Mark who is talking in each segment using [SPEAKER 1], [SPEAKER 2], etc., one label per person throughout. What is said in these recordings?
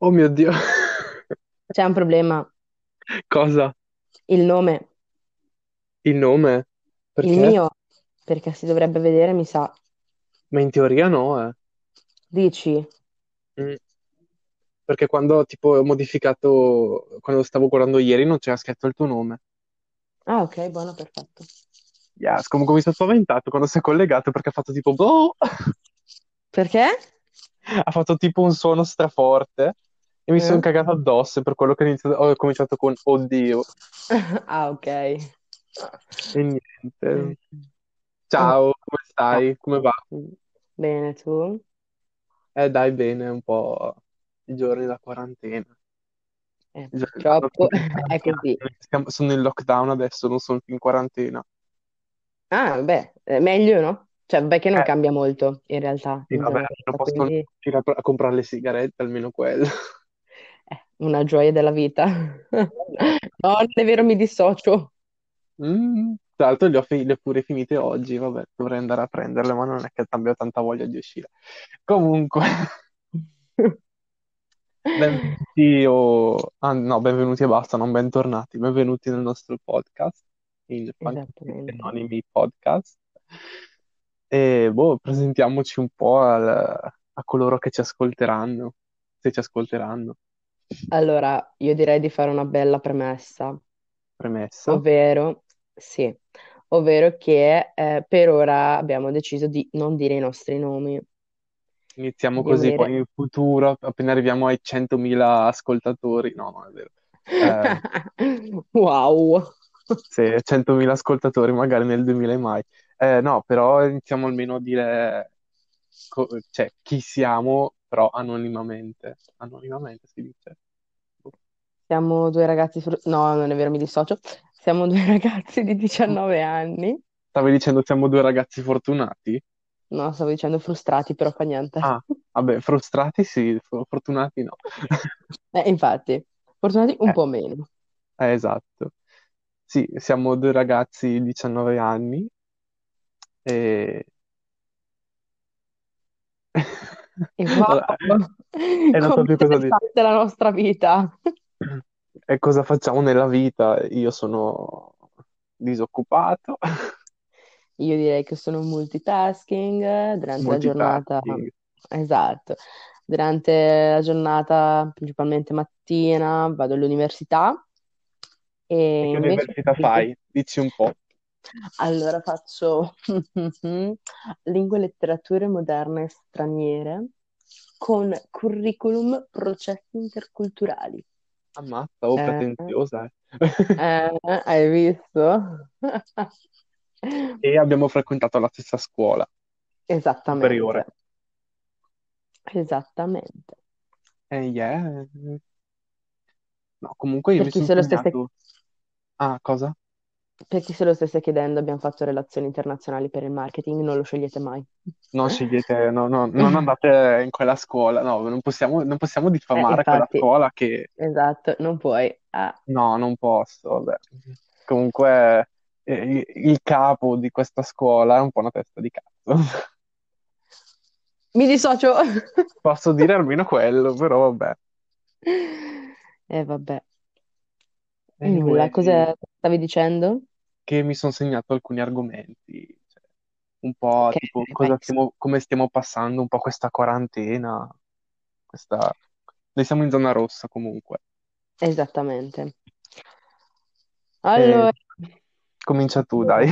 [SPEAKER 1] Oh mio Dio,
[SPEAKER 2] C'è un problema.
[SPEAKER 1] cosa?
[SPEAKER 2] Il nome,
[SPEAKER 1] Il nome?
[SPEAKER 2] il
[SPEAKER 1] Perché?
[SPEAKER 2] mio, perché si dovrebbe vedere, mi sa.
[SPEAKER 1] Ma in teoria no, eh.
[SPEAKER 2] Dici?
[SPEAKER 1] Mm. Perché quando tipo ho modificato, quando stavo guardando ieri non c'era scritto il tuo nome.
[SPEAKER 2] Ah, ok, buono, perfetto.
[SPEAKER 1] Yes, comunque mi sono spaventato quando si è collegato perché ha fatto tipo boh!
[SPEAKER 2] Perché?
[SPEAKER 1] Ha fatto tipo un suono straforte e mi sono
[SPEAKER 2] Eh?
[SPEAKER 1] cagato addosso per quello che ho iniziato- ho cominciato con oddio.
[SPEAKER 2] Ah, ok.
[SPEAKER 1] E niente.
[SPEAKER 2] Mm.
[SPEAKER 1] Ciao, come
[SPEAKER 2] Ah,
[SPEAKER 1] stai? Come va?
[SPEAKER 2] Bene, tu?
[SPEAKER 1] Eh dai, bene, un po' i giorni da quarantena.
[SPEAKER 2] Eh, purtroppo è così.
[SPEAKER 1] Sono in lockdown adesso, non sono più in quarantena.
[SPEAKER 2] Ah, vabbè, è meglio, no? Cioè, vabbè che non
[SPEAKER 1] Eh,
[SPEAKER 2] cambia molto, in realtà,
[SPEAKER 1] sì,
[SPEAKER 2] in
[SPEAKER 1] vabbè,
[SPEAKER 2] rossa,
[SPEAKER 1] posso
[SPEAKER 2] quindi
[SPEAKER 1] a comprare le sigarette, almeno quello.
[SPEAKER 2] una gioia della vita. No, non è vero, mi dissocio.
[SPEAKER 1] mm, tra l'altro le ho, fi- le ho pure finite oggi, vabbè, dovrei andare a prenderle, ma non è che abbia tanta voglia di uscire. Comunque, benvenuti o... ah, no, benvenuti e basta, non bentornati, benvenuti nel nostro podcast, il
[SPEAKER 2] Esattamente.
[SPEAKER 1] Anonimi Podcast. E boh, presentiamoci un po' al- a coloro che ci ascolteranno, se ci ascolteranno.
[SPEAKER 2] Allora, io direi di fare una bella premessa,
[SPEAKER 1] Premessa.
[SPEAKER 2] ovvero, sì, ovvero che eh, per ora abbiamo deciso di non dire i nostri nomi,
[SPEAKER 1] Iniziamo
[SPEAKER 2] di
[SPEAKER 1] così, poi in futuro, appena arriviamo ai 100.000 ascoltatori, no, non è vero. Eh,
[SPEAKER 2] Wow!
[SPEAKER 1] se 100.000 ascoltatori magari nel 2000 e mai. Eh, no, però iniziamo almeno a dire co- cioè, chi siamo, però anonimamente. Anonimamente si dice.
[SPEAKER 2] Siamo due ragazzi... fru- No, non è vero, mi dissocio. Siamo due ragazzi di 19 anni.
[SPEAKER 1] Stavi dicendo siamo due ragazzi fortunati?
[SPEAKER 2] No, stavo dicendo frustrati, però fa niente.
[SPEAKER 1] Ah, vabbè, frustrati sì, for- fortunati no.
[SPEAKER 2] Eh, infatti, fortunati un
[SPEAKER 1] Eh,
[SPEAKER 2] po' meno.
[SPEAKER 1] eh, esatto. Sì, siamo due ragazzi di 19 anni e...
[SPEAKER 2] E wow!
[SPEAKER 1] Non so
[SPEAKER 2] Come
[SPEAKER 1] più cosa dire.
[SPEAKER 2] interessante la nostra vita!
[SPEAKER 1] E cosa facciamo nella vita? Io sono disoccupato,
[SPEAKER 2] Io direi che sono multitasking durante la giornata,
[SPEAKER 1] multitasking.
[SPEAKER 2] esatto, durante la giornata, principalmente mattina, vado all'università
[SPEAKER 1] E
[SPEAKER 2] e
[SPEAKER 1] che
[SPEAKER 2] invece
[SPEAKER 1] università fai? Dici un po'.
[SPEAKER 2] Allora faccio lingue, letterature moderne e straniere con curriculum processi interculturali.
[SPEAKER 1] Ammazza, oh,
[SPEAKER 2] Eh,
[SPEAKER 1] pretenziosa, eh.
[SPEAKER 2] eh, hai visto?
[SPEAKER 1] E abbiamo frequentato la stessa scuola superiore.
[SPEAKER 2] Esattamente, esattamente.
[SPEAKER 1] E yeah. No, comunque io
[SPEAKER 2] Per
[SPEAKER 1] mi sono
[SPEAKER 2] lo stesse.
[SPEAKER 1] Ah, cosa?
[SPEAKER 2] Per chi se lo stesse chiedendo, abbiamo fatto relazioni internazionali per il marketing, non lo scegliete mai.
[SPEAKER 1] Non scegliete, no, no, non andate in quella scuola, no, non possiamo, non possiamo
[SPEAKER 2] Eh,
[SPEAKER 1] diffamare quella
[SPEAKER 2] infatti,
[SPEAKER 1] scuola che...
[SPEAKER 2] esatto, non puoi. Ah,
[SPEAKER 1] No, non posso, vabbè. Comunque eh, il, capo di questa scuola è un po' una testa di cazzo.
[SPEAKER 2] mi dissocio.
[SPEAKER 1] Posso dire almeno quello, però vabbè.
[SPEAKER 2] E vabbè, nulla,
[SPEAKER 1] Anyway,
[SPEAKER 2] cosa stavi dicendo?
[SPEAKER 1] Che mi sono segnato alcuni argomenti, cioè, un po'
[SPEAKER 2] Ok,
[SPEAKER 1] tipo cosa stiamo, come stiamo passando un po' questa quarantena, questa... Noi siamo in zona rossa comunque.
[SPEAKER 2] Esattamente.
[SPEAKER 1] Eh,
[SPEAKER 2] Allora,
[SPEAKER 1] comincia tu, dai.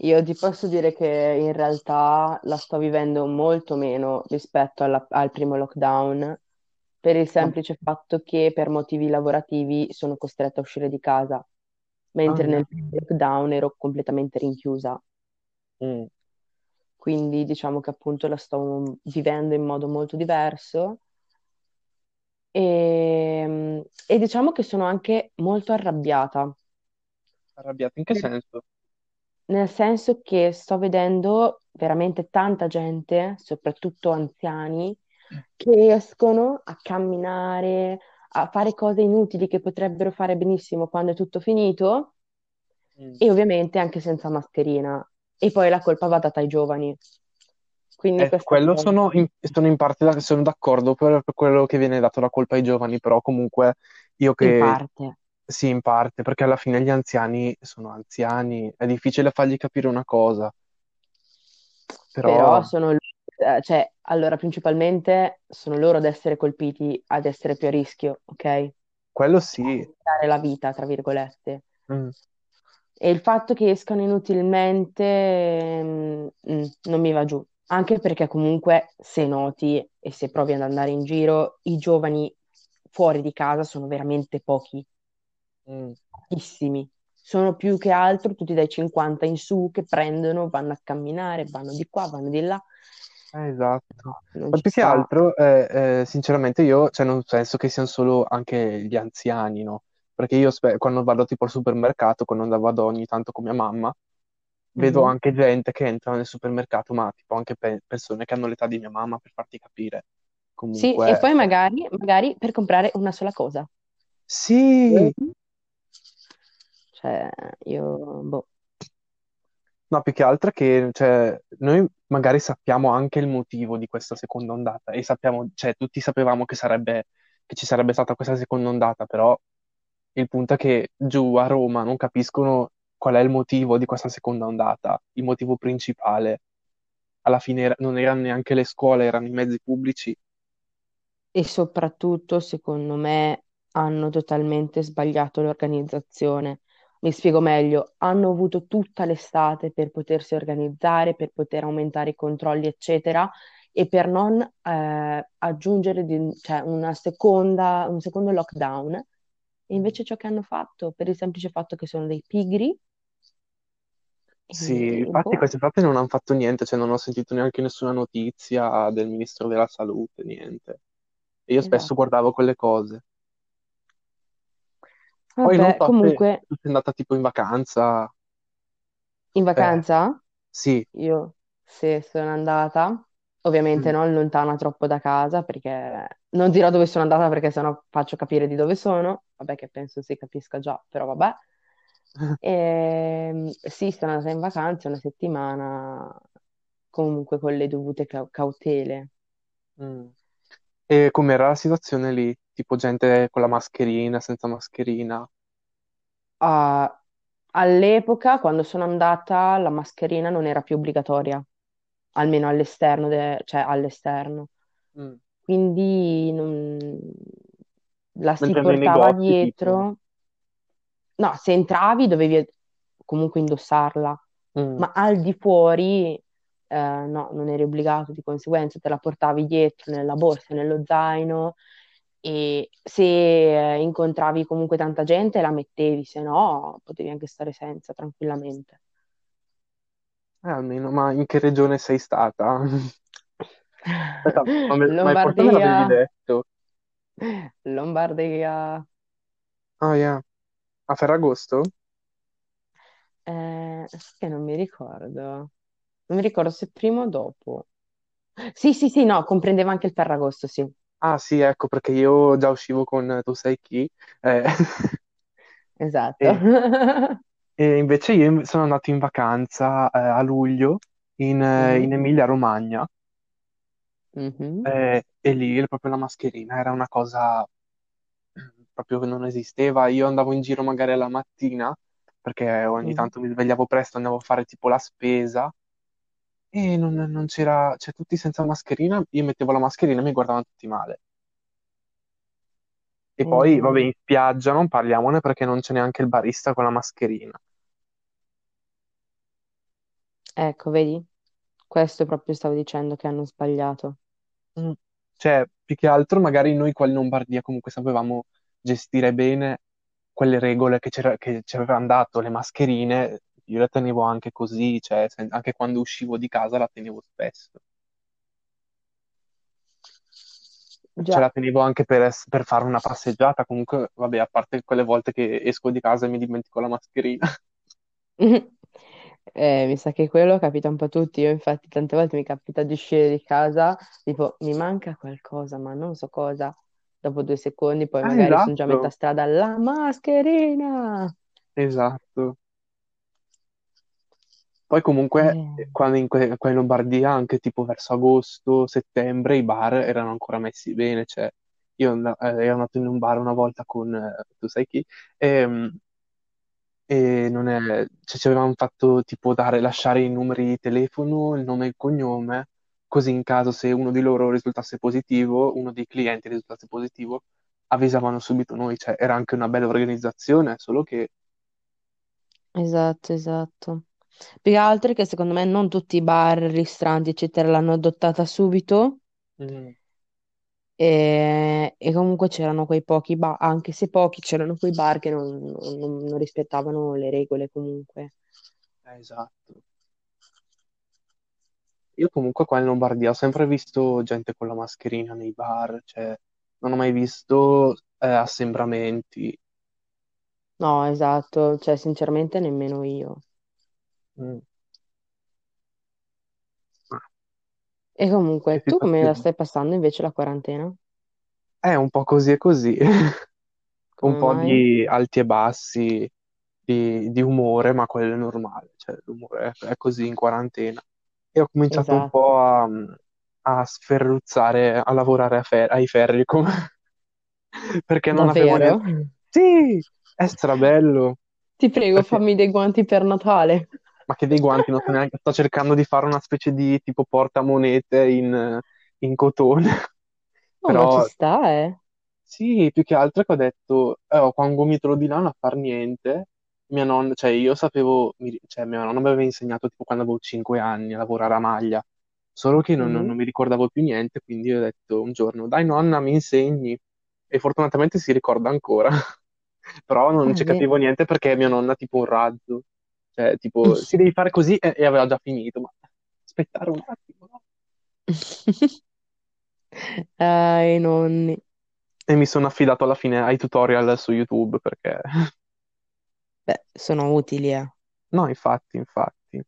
[SPEAKER 2] io ti posso dire che in realtà la sto vivendo molto meno rispetto alla- al primo lockdown, per il
[SPEAKER 1] Ah,
[SPEAKER 2] semplice fatto che per motivi lavorativi sono costretta a uscire di casa, mentre
[SPEAKER 1] yeah.
[SPEAKER 2] nel lockdown ero completamente rinchiusa.
[SPEAKER 1] Mm.
[SPEAKER 2] Quindi diciamo che appunto la sto vivendo in modo molto diverso e, e diciamo che sono anche molto arrabbiata.
[SPEAKER 1] Arrabbiato in che senso?
[SPEAKER 2] Nel senso che sto vedendo veramente tanta gente, soprattutto anziani, che escono a camminare, a fare cose inutili che potrebbero fare benissimo quando è tutto finito
[SPEAKER 1] Mm.
[SPEAKER 2] e ovviamente anche senza mascherina. E poi la colpa va data ai giovani. Quindi
[SPEAKER 1] Eh, quello
[SPEAKER 2] cosa.
[SPEAKER 1] sono in, sono in parte da- sono d'accordo per, per quello che viene dato la colpa ai giovani, però comunque io
[SPEAKER 2] In
[SPEAKER 1] che
[SPEAKER 2] parte,
[SPEAKER 1] sì, in parte, perché alla fine gli anziani sono anziani, è difficile fargli capire una cosa,
[SPEAKER 2] però
[SPEAKER 1] però
[SPEAKER 2] sono, eh, cioè, allora principalmente sono loro ad essere colpiti, ad essere più a rischio, ok?
[SPEAKER 1] quello sì.
[SPEAKER 2] rischiare la vita, tra virgolette.
[SPEAKER 1] Mm,
[SPEAKER 2] E il fatto che escano inutilmente, mm, mm, non mi va giù. Anche perché comunque, se noti e se provi ad andare in giro, i giovani fuori di casa sono veramente pochi,
[SPEAKER 1] mm.
[SPEAKER 2] pochissimi. Sono più che altro tutti dai 50 in su che prendono, vanno a camminare, vanno di qua, vanno di là.
[SPEAKER 1] Esatto.
[SPEAKER 2] Non
[SPEAKER 1] Ma più che
[SPEAKER 2] sta.
[SPEAKER 1] altro, eh, eh, sinceramente, io cioè, non penso che siano solo anche gli anziani, no? Perché io spe- quando vado tipo al supermercato, quando vado ogni tanto con mia mamma, vedo
[SPEAKER 2] Mhm.
[SPEAKER 1] anche gente che entra nel supermercato, ma tipo anche pe- persone che hanno l'età di mia mamma, per farti capire.
[SPEAKER 2] Sì, e
[SPEAKER 1] Comunque,
[SPEAKER 2] poi
[SPEAKER 1] cioè,
[SPEAKER 2] magari, magari per comprare una sola cosa.
[SPEAKER 1] sì!
[SPEAKER 2] Vedi? Cioè, io, boh.
[SPEAKER 1] No, più che altro che cioè, noi magari sappiamo anche il motivo di questa seconda ondata e sappiamo, cioè tutti sapevamo che sarebbe, che ci sarebbe stata questa seconda ondata, però il punto è che giù a Roma non capiscono qual è il motivo di questa seconda ondata, il motivo principale. Alla fine era- non erano neanche le scuole, erano i mezzi pubblici.
[SPEAKER 2] E soprattutto, secondo me, hanno totalmente sbagliato l'organizzazione. Mi spiego meglio, hanno avuto tutta l'estate per potersi organizzare, per poter aumentare i controlli, eccetera, e per non eh, aggiungere di- cioè, una seconda, un secondo lockdown. E invece ciò che hanno fatto, per il semplice fatto che sono dei pigri,
[SPEAKER 1] Sì, infatti
[SPEAKER 2] boh,
[SPEAKER 1] quest'estate non hanno fatto niente, cioè non ho sentito neanche nessuna notizia del Ministro della Salute, niente. E io spesso
[SPEAKER 2] esatto.
[SPEAKER 1] guardavo quelle cose. Poi non
[SPEAKER 2] Vabbè,
[SPEAKER 1] so se
[SPEAKER 2] comunque,
[SPEAKER 1] tu sei andata tipo in vacanza.
[SPEAKER 2] in
[SPEAKER 1] Eh,
[SPEAKER 2] vacanza?
[SPEAKER 1] sì.
[SPEAKER 2] Io sì, sono andata, ovviamente
[SPEAKER 1] Mm.
[SPEAKER 2] non lontana troppo da casa, perché non dirò dove sono andata perché sennò faccio capire di dove sono, vabbè che penso si capisca già, però vabbè. Ehm, sì, sono andata in vacanza una settimana, comunque con le dovute cau- cautele.
[SPEAKER 1] Mm. E com'era la situazione lì? Tipo gente con la mascherina, senza mascherina?
[SPEAKER 2] Ah, all'epoca, quando sono andata, la mascherina non era più obbligatoria, almeno all'esterno, de- cioè all'esterno.
[SPEAKER 1] Mm.
[SPEAKER 2] Quindi non- la si
[SPEAKER 1] Mentre nei
[SPEAKER 2] portava
[SPEAKER 1] negozi, tipo.
[SPEAKER 2] dietro. No, se entravi dovevi comunque indossarla,
[SPEAKER 1] Mm.
[SPEAKER 2] ma al di fuori eh, no, non eri obbligato, di conseguenza te la portavi dietro nella borsa, nello zaino e se eh, incontravi comunque tanta gente la mettevi, se no potevi anche stare senza tranquillamente.
[SPEAKER 1] Eh, almeno, ma in che regione sei stata? Aspetta, ma, me- ma me l'avevi
[SPEAKER 2] Lombardia,
[SPEAKER 1] detto.
[SPEAKER 2] Lombardia.
[SPEAKER 1] Ah, yeah. A Ferragosto?
[SPEAKER 2] Eh, che non mi ricordo. Non mi ricordo se prima o dopo. Sì, sì, sì, no, comprendeva anche il Ferragosto, sì.
[SPEAKER 1] Ah, sì, ecco, perché io già uscivo con Tu sai chi. Eh,
[SPEAKER 2] Esatto.
[SPEAKER 1] e, e invece io sono andato in vacanza, eh, a luglio in, eh,
[SPEAKER 2] Mhm,
[SPEAKER 1] in Emilia-Romagna.
[SPEAKER 2] mhm,
[SPEAKER 1] Eh, e lì proprio la mascherina era una cosa proprio che non esisteva. Io andavo in giro magari alla mattina, perché ogni
[SPEAKER 2] mhm.
[SPEAKER 1] tanto mi svegliavo presto, andavo a fare tipo la spesa e non, non c'era, cioè tutti senza mascherina, io mettevo la mascherina e mi guardavano tutti male. E poi, vabbè, in spiaggia non parliamone perché non c'è neanche il barista con la mascherina.
[SPEAKER 2] ecco, vedi? Questo proprio stavo dicendo che hanno sbagliato.
[SPEAKER 1] Mm. Cioè, più che altro magari noi qua in Lombardia comunque sapevamo gestire bene quelle regole che, c'era- che ci avevano dato, le mascherine, io le tenevo anche così, cioè anche quando uscivo di casa la tenevo spesso. Ce la
[SPEAKER 2] Già.
[SPEAKER 1] tenevo anche per, es- per fare una passeggiata, comunque, vabbè, a parte quelle volte che esco di casa e mi dimentico la mascherina.
[SPEAKER 2] Eh, mi sa che quello capita un po' a tutti. Io, infatti, tante volte mi capita di uscire di casa, tipo, mi manca qualcosa, ma non so cosa. Dopo due secondi, poi
[SPEAKER 1] Ah,
[SPEAKER 2] magari sono già a metà
[SPEAKER 1] esatto,
[SPEAKER 2] strada, la mascherina!
[SPEAKER 1] esatto. Poi comunque
[SPEAKER 2] Eh,
[SPEAKER 1] eh, quando in, qua in Lombardia, anche tipo verso agosto, settembre, i bar erano ancora messi bene, cioè io and- eh, ero andato in un bar una volta con, eh, tu sai chi, e, e non è, cioè, ci avevamo fatto tipo dare, lasciare i numeri di telefono, il nome e il cognome, così in caso se uno di loro risultasse positivo, uno dei clienti risultasse positivo, avvisavano subito noi, cioè era anche una bella organizzazione, solo che
[SPEAKER 2] esatto, esatto. Più che altro che secondo me non tutti i bar, ristoranti, eccetera, l'hanno adottata subito
[SPEAKER 1] mm,
[SPEAKER 2] e, e comunque c'erano quei pochi bar, anche se pochi, c'erano quei bar che non, non- non rispettavano le regole comunque.
[SPEAKER 1] eh, esatto. Io comunque qua in Lombardia ho sempre visto gente con la mascherina nei bar, cioè non ho mai visto eh, assembramenti.
[SPEAKER 2] No, esatto, cioè sinceramente nemmeno io.
[SPEAKER 1] Mm.
[SPEAKER 2] E
[SPEAKER 1] Che
[SPEAKER 2] comunque, tu come la
[SPEAKER 1] situazione.
[SPEAKER 2] stai passando invece la quarantena?
[SPEAKER 1] È un po' così e così, un
[SPEAKER 2] Come
[SPEAKER 1] po'
[SPEAKER 2] mai?
[SPEAKER 1] di alti e bassi di, di umore, ma quello è normale, cioè l'umore è, è così in quarantena. E ho cominciato un
[SPEAKER 2] Esatto.
[SPEAKER 1] po' a, a sferruzzare, a lavorare a fer- ai ferri, come- perché non avevo
[SPEAKER 2] Davvero?
[SPEAKER 1] niente. Sì, è strabello.
[SPEAKER 2] Ti prego,
[SPEAKER 1] Perché
[SPEAKER 2] fammi dei guanti per Natale.
[SPEAKER 1] Ma che dei guanti, non so neanche, sto cercando di fare una specie di tipo portamonete in, in cotone,
[SPEAKER 2] Oh, ma ci
[SPEAKER 1] però
[SPEAKER 2] sta, eh.
[SPEAKER 1] sì, più che altro che ho detto, eh, ho qua un gomitolo di lana a far niente, mia nonna, cioè io sapevo, mi- cioè mia nonna mi aveva insegnato tipo quando avevo 5 anni a lavorare a maglia, solo che non, non
[SPEAKER 2] Mhm.
[SPEAKER 1] mi ricordavo più niente, quindi ho detto un giorno, dai nonna, mi insegni, e fortunatamente si ricorda ancora, però non
[SPEAKER 2] Eh,
[SPEAKER 1] ci capivo niente perché mia nonna tipo un razzo. Cioè, tipo, si devi fare così e, e aveva già finito, ma aspettare un attimo, no?
[SPEAKER 2] Ai nonni.
[SPEAKER 1] E mi sono affidato alla fine ai tutorial su YouTube perché...
[SPEAKER 2] Beh, sono utili, eh.
[SPEAKER 1] No, infatti, infatti.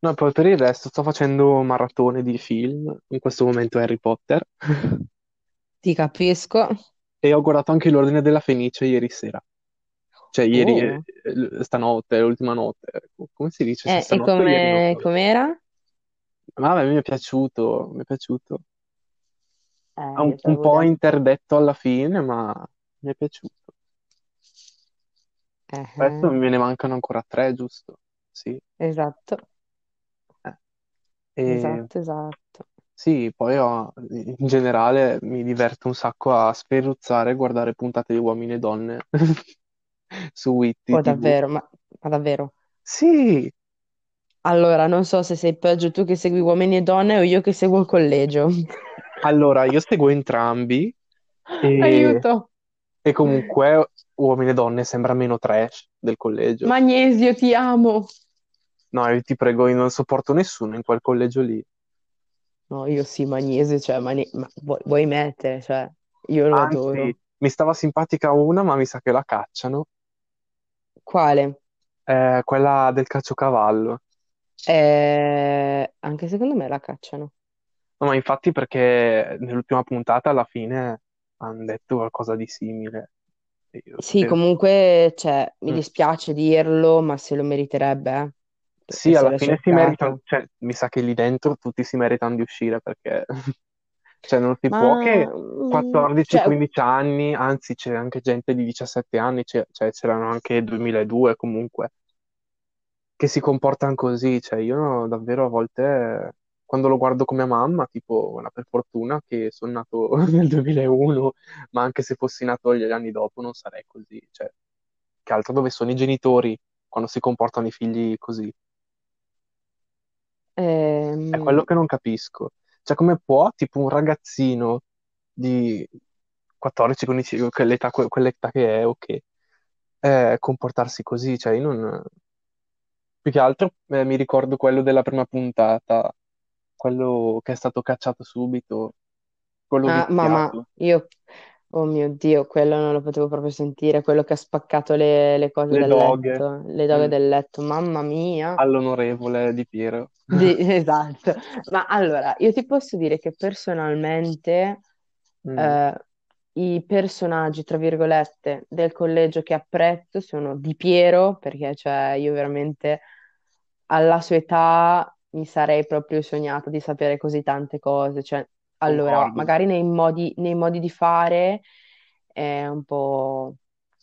[SPEAKER 1] No, poi per il resto sto facendo maratone di film, in questo momento Harry Potter,
[SPEAKER 2] Ti capisco.
[SPEAKER 1] e ho guardato anche l'Ordine della Fenice ieri sera. Cioè, ieri,
[SPEAKER 2] Oh.
[SPEAKER 1] eh, stanotte, l'ultima notte. Come si dice? Se
[SPEAKER 2] Eh, e
[SPEAKER 1] stanotte o ieri
[SPEAKER 2] come,
[SPEAKER 1] notte?
[SPEAKER 2] com'era?
[SPEAKER 1] Ma vabbè, mi è piaciuto, mi è piaciuto. Ha
[SPEAKER 2] Eh,
[SPEAKER 1] un,
[SPEAKER 2] io
[SPEAKER 1] un
[SPEAKER 2] t'avevo
[SPEAKER 1] po'
[SPEAKER 2] detto.
[SPEAKER 1] interdetto alla fine, ma mi è piaciuto.
[SPEAKER 2] Eh,
[SPEAKER 1] Adesso
[SPEAKER 2] eh,
[SPEAKER 1] me ne mancano ancora tre, giusto? Sì.
[SPEAKER 2] esatto,
[SPEAKER 1] Eh. E
[SPEAKER 2] esatto, esatto.
[SPEAKER 1] sì, poi ho- in generale mi diverto un sacco a sferruzzare e guardare puntate di Uomini e Donne su Witty
[SPEAKER 2] Oh,
[SPEAKER 1] TV.
[SPEAKER 2] davvero, ma, ma davvero.
[SPEAKER 1] Sì,
[SPEAKER 2] Allora, non so se sei peggio tu che segui uomini e donne o io che seguo il collegio.
[SPEAKER 1] allora io seguo entrambi e,
[SPEAKER 2] Aiuto!
[SPEAKER 1] e comunque Uomini e Donne sembra meno trash del collegio.
[SPEAKER 2] Magnesio, ti amo!
[SPEAKER 1] No, io ti prego, io non sopporto nessuno in quel collegio lì.
[SPEAKER 2] No, io sì, Magnesio, cioè, Magne- ma vuoi, vuoi mettere, cioè, io lo
[SPEAKER 1] Anzi,
[SPEAKER 2] adoro.
[SPEAKER 1] mi stava simpatica una, ma mi sa che la cacciano.
[SPEAKER 2] Quale?
[SPEAKER 1] Eh, quella del caciocavallo.
[SPEAKER 2] Eh, anche secondo me la cacciano.
[SPEAKER 1] No, ma infatti perché nell'ultima puntata alla fine hanno detto qualcosa di simile. E io
[SPEAKER 2] Sì,
[SPEAKER 1] penso...
[SPEAKER 2] comunque, cioè, mi
[SPEAKER 1] Mm.
[SPEAKER 2] dispiace dirlo, ma se lo meriterebbe, eh, perché
[SPEAKER 1] Sì,
[SPEAKER 2] se
[SPEAKER 1] alla
[SPEAKER 2] l'è
[SPEAKER 1] fine si meritano,
[SPEAKER 2] cercato.
[SPEAKER 1] cioè, mi sa che lì dentro tutti si meritano di uscire perché, cioè, non si può
[SPEAKER 2] Ma,
[SPEAKER 1] che
[SPEAKER 2] mm, cioè,
[SPEAKER 1] 14-15 anni, anzi c'è anche gente di 17 anni, c'è- cioè c'erano anche 2002 comunque, che si comportano così, cioè io no, davvero a volte, quando lo guardo con mia mamma, tipo, guarda, per fortuna che sono nato nel 2001, ma anche se fossi nato gli anni dopo non sarei così, cioè, che altro dove sono i genitori quando si comportano i figli così? È quello
[SPEAKER 2] ehm,
[SPEAKER 1] che non capisco. Cioè, come può, tipo, un ragazzino di 14-15, quell'età, que- quell'età che è, ok, eh, comportarsi così? Cioè, io non... Più che altro eh, mi ricordo quello della prima puntata, quello che è stato cacciato subito, quello
[SPEAKER 2] ah, mamma,
[SPEAKER 1] viziato,
[SPEAKER 2] io, oh mio Dio, quello non lo potevo proprio sentire, quello che ha spaccato le, le cose
[SPEAKER 1] le
[SPEAKER 2] del
[SPEAKER 1] doghe,
[SPEAKER 2] letto, le doghe
[SPEAKER 1] mm,
[SPEAKER 2] del letto, mamma mia.
[SPEAKER 1] all'onorevole Di Piero.
[SPEAKER 2] Di- esatto, ma allora io ti posso dire che personalmente
[SPEAKER 1] Mm,
[SPEAKER 2] eh, i personaggi, tra virgolette, del collegio che apprezzo sono Di Piero, perché cioè io veramente alla sua età mi sarei proprio sognata di sapere così tante cose. Cioè, allora,
[SPEAKER 1] concordo.
[SPEAKER 2] magari nei modi, nei modi di fare è un po',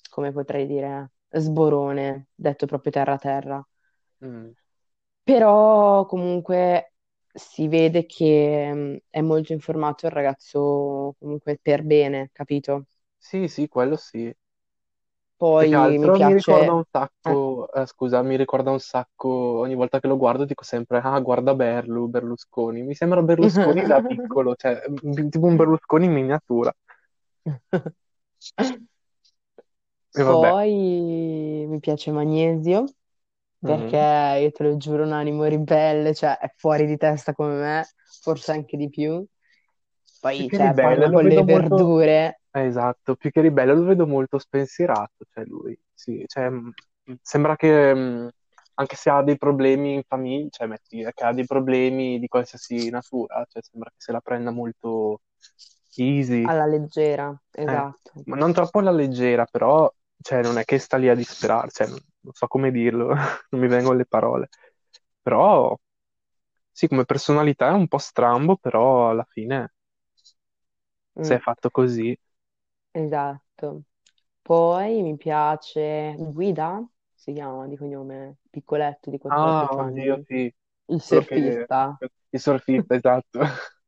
[SPEAKER 2] come potrei dire, sborone, detto proprio terra terra.
[SPEAKER 1] Mm.
[SPEAKER 2] Però comunque si vede che mh, è molto informato il ragazzo comunque per bene, capito?
[SPEAKER 1] Sì, sì, quello sì.
[SPEAKER 2] Poi mi
[SPEAKER 1] altro mi ricorda
[SPEAKER 2] piace...
[SPEAKER 1] un
[SPEAKER 2] eh.
[SPEAKER 1] sacco, eh, scusa, mi ricorda un sacco, ogni volta che lo guardo dico sempre, ah, guarda Berlu, Berlusconi. Mi sembra Berlusconi da piccolo, cioè, m- tipo un Berlusconi in miniatura.
[SPEAKER 2] Poi mi piace Magnesio, perché
[SPEAKER 1] Mhm.
[SPEAKER 2] io te lo giuro, un animo ribelle, cioè è fuori di testa come me, forse anche di più. Poi,
[SPEAKER 1] che
[SPEAKER 2] cioè,
[SPEAKER 1] ribelle,
[SPEAKER 2] con le
[SPEAKER 1] molto,
[SPEAKER 2] verdure.
[SPEAKER 1] Esatto, più che ribelle lo vedo molto spensierato, cioè lui, sì, cioè, mh, sembra che mh, anche se ha dei problemi in famiglia, cioè metti che ha dei problemi di qualsiasi natura, cioè sembra che se la prenda molto easy,
[SPEAKER 2] Alla leggera,
[SPEAKER 1] eh,
[SPEAKER 2] esatto.
[SPEAKER 1] ma non troppo alla leggera, però, cioè, non è che sta lì a disperare, cioè, non, non so come dirlo, non mi vengono le parole, però, sì, come personalità è un po' strambo, però alla fine, se è
[SPEAKER 2] Mm,
[SPEAKER 1] fatto così...
[SPEAKER 2] esatto. Poi mi piace Guida, si chiama di cognome, piccoletto di
[SPEAKER 1] Ah,
[SPEAKER 2] 14
[SPEAKER 1] oddio,
[SPEAKER 2] anni,
[SPEAKER 1] sì,
[SPEAKER 2] il
[SPEAKER 1] quello che...
[SPEAKER 2] surfista.
[SPEAKER 1] Il surfista, esatto.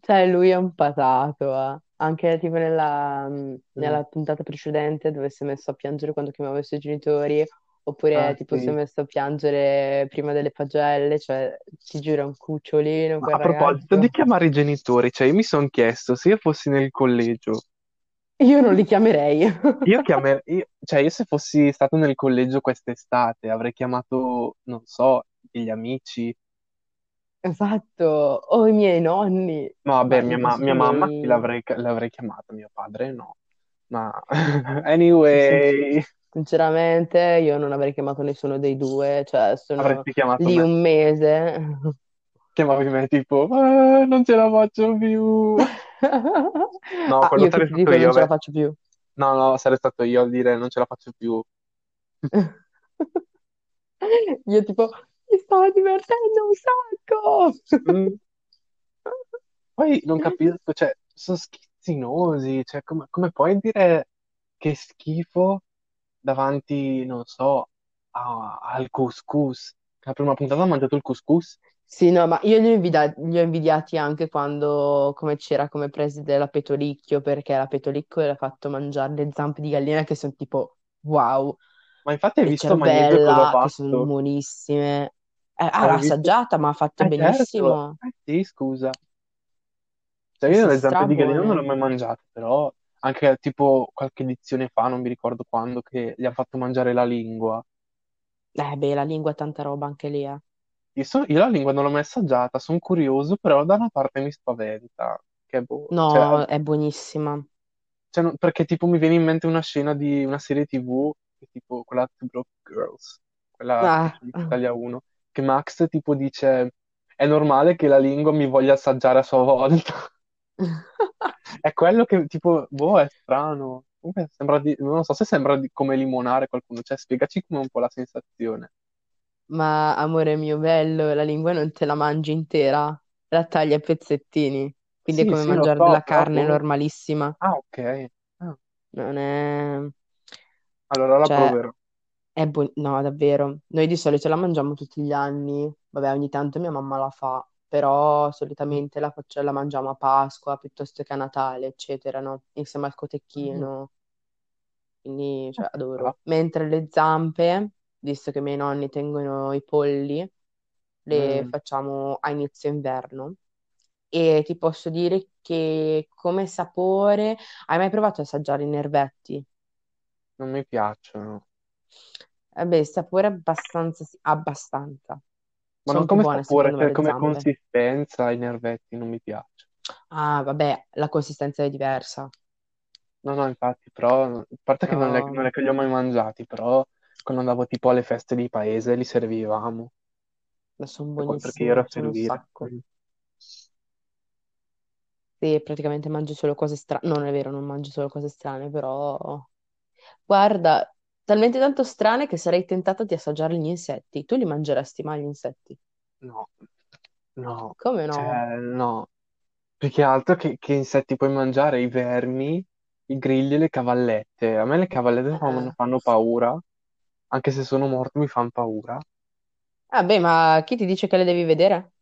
[SPEAKER 2] Cioè, lui è un patato, eh. Anche tipo nella,
[SPEAKER 1] Mm.
[SPEAKER 2] nella puntata precedente dove si è messo a piangere quando chiamava i suoi genitori, oppure
[SPEAKER 1] Ah,
[SPEAKER 2] tipo si è
[SPEAKER 1] sì.
[SPEAKER 2] messo a piangere prima delle pagelle, cioè ti giuro è un cucciolino
[SPEAKER 1] Ma
[SPEAKER 2] quel
[SPEAKER 1] a proposito di
[SPEAKER 2] ragazzo.
[SPEAKER 1] chiamare i genitori, cioè io mi sono chiesto se io fossi nel collegio,
[SPEAKER 2] Io non li chiamerei.
[SPEAKER 1] io chiamerei, cioè io se fossi stato nel collegio quest'estate avrei chiamato, non so, degli amici,
[SPEAKER 2] Esatto, o i miei nonni,
[SPEAKER 1] no vabbè, mia, ma- mia mamma sì l'avrei l'avrei chiamata, mio padre no, ma anyway,
[SPEAKER 2] Sinceramente, io non avrei chiamato nessuno dei due, cioè sono
[SPEAKER 1] avresti chiamato
[SPEAKER 2] lì
[SPEAKER 1] me,
[SPEAKER 2] un mese.
[SPEAKER 1] chiamavi me tipo, "Ah, non ce la faccio più. No,
[SPEAKER 2] Ah,
[SPEAKER 1] quello
[SPEAKER 2] io
[SPEAKER 1] sarei stato
[SPEAKER 2] dico non
[SPEAKER 1] io,
[SPEAKER 2] ce la faccio più.
[SPEAKER 1] No, no, sarei stato io a dire non ce la faccio più.
[SPEAKER 2] Io tipo, mi stavo divertendo un sacco.
[SPEAKER 1] Mm. Poi non capisco, cioè, sono schizzinosi, cioè, come, come puoi dire che schifo davanti, non so, a- al couscous? La prima puntata ha mangiato il couscous?
[SPEAKER 2] Sì, no, ma io li ho, invida- li ho invidiati anche quando come c'era come preside la Petolicchio, perché la Petolicchio le ha fatto mangiare le zampe di gallina che sono tipo wow,
[SPEAKER 1] Ma infatti hai
[SPEAKER 2] le
[SPEAKER 1] visto Magnesio cosa ha
[SPEAKER 2] cervella che sono
[SPEAKER 1] fatto?
[SPEAKER 2] buonissime. Eh, ah, l'ha
[SPEAKER 1] Hai visto?
[SPEAKER 2] assaggiata, ma ha fatto
[SPEAKER 1] Eh certo,
[SPEAKER 2] benissimo.
[SPEAKER 1] eh sì, scusa. Cioè
[SPEAKER 2] Sì,
[SPEAKER 1] io
[SPEAKER 2] sì,
[SPEAKER 1] le zampe di gallina non le ho
[SPEAKER 2] strabuone.
[SPEAKER 1] mai mangiate, però anche tipo qualche edizione fa, non mi ricordo quando, che gli ha fatto mangiare la lingua.
[SPEAKER 2] Eh, beh, la lingua è tanta roba anche lì, eh.
[SPEAKER 1] Io, so- io la lingua non l'ho mai assaggiata, sono curioso, però da una parte mi spaventa. Che boh, cioè,
[SPEAKER 2] No, è buonissima.
[SPEAKER 1] cioè, non- perché tipo mi viene in mente una scena di una serie TV, che tipo quella Two Broke Girls, quella che
[SPEAKER 2] Ah.
[SPEAKER 1] c'è in Italia 1, che Max tipo dice è normale che la lingua mi voglia assaggiare a sua volta. È quello che tipo, boh, è strano. Comunque sembra di, non so se sembra di, come limonare qualcuno, cioè spiegaci come un po' la sensazione.
[SPEAKER 2] Ma amore mio bello, la lingua non te la mangi intera, la tagli a pezzettini, quindi è
[SPEAKER 1] Sì,
[SPEAKER 2] come
[SPEAKER 1] sì, lo
[SPEAKER 2] mangiare
[SPEAKER 1] so,
[SPEAKER 2] della carne
[SPEAKER 1] boh.
[SPEAKER 2] normalissima.
[SPEAKER 1] Ah, ok. Ah,
[SPEAKER 2] Non è...
[SPEAKER 1] allora la
[SPEAKER 2] cioè,
[SPEAKER 1] proverò.
[SPEAKER 2] è buon... No, davvero. Noi di solito la mangiamo tutti gli anni. Vabbè, ogni tanto mia mamma la fa, però solitamente la, faccio- la mangiamo a Pasqua piuttosto che a Natale, eccetera, no? Insieme al
[SPEAKER 1] Mm.
[SPEAKER 2] cotechino. Quindi,
[SPEAKER 1] Ah,
[SPEAKER 2] cioè,
[SPEAKER 1] ci sta.
[SPEAKER 2] adoro. Mentre le zampe, visto che i miei nonni tengono i polli, le
[SPEAKER 1] Mm,
[SPEAKER 2] facciamo a inizio inverno. E ti posso dire che come sapore, hai mai provato a assaggiare i nervetti?
[SPEAKER 1] non mi piacciono.
[SPEAKER 2] Beh, il sapore è abbastanza, abbastanza.
[SPEAKER 1] Ma non
[SPEAKER 2] Sono più
[SPEAKER 1] come
[SPEAKER 2] buone
[SPEAKER 1] sapore,
[SPEAKER 2] me
[SPEAKER 1] cioè come
[SPEAKER 2] zampe.
[SPEAKER 1] consistenza, i nervetti non mi piace.
[SPEAKER 2] Ah, vabbè, la consistenza è diversa,
[SPEAKER 1] No, no, infatti, però, a parte che non è,
[SPEAKER 2] però
[SPEAKER 1] non è che li ho mai mangiati, però quando andavo tipo alle feste di paese li servivamo,
[SPEAKER 2] sono
[SPEAKER 1] E poi perché io ero a
[SPEAKER 2] sono un
[SPEAKER 1] servire.
[SPEAKER 2] sacco. Sì, praticamente mangio solo cose strane. Non è vero, non mangio solo cose strane, però guarda, talmente tanto strane che sarei tentata di assaggiare gli insetti. Tu li mangeresti mai gli insetti?
[SPEAKER 1] No, no,
[SPEAKER 2] Come no?
[SPEAKER 1] cioè, no. Più che altro che, che insetti puoi mangiare? I vermi, i grilli e le cavallette. A me le cavallette fanno,
[SPEAKER 2] Eh.
[SPEAKER 1] fanno paura, anche se sono morto mi fanno paura.
[SPEAKER 2] Ah, beh, ma chi ti dice che le devi vedere?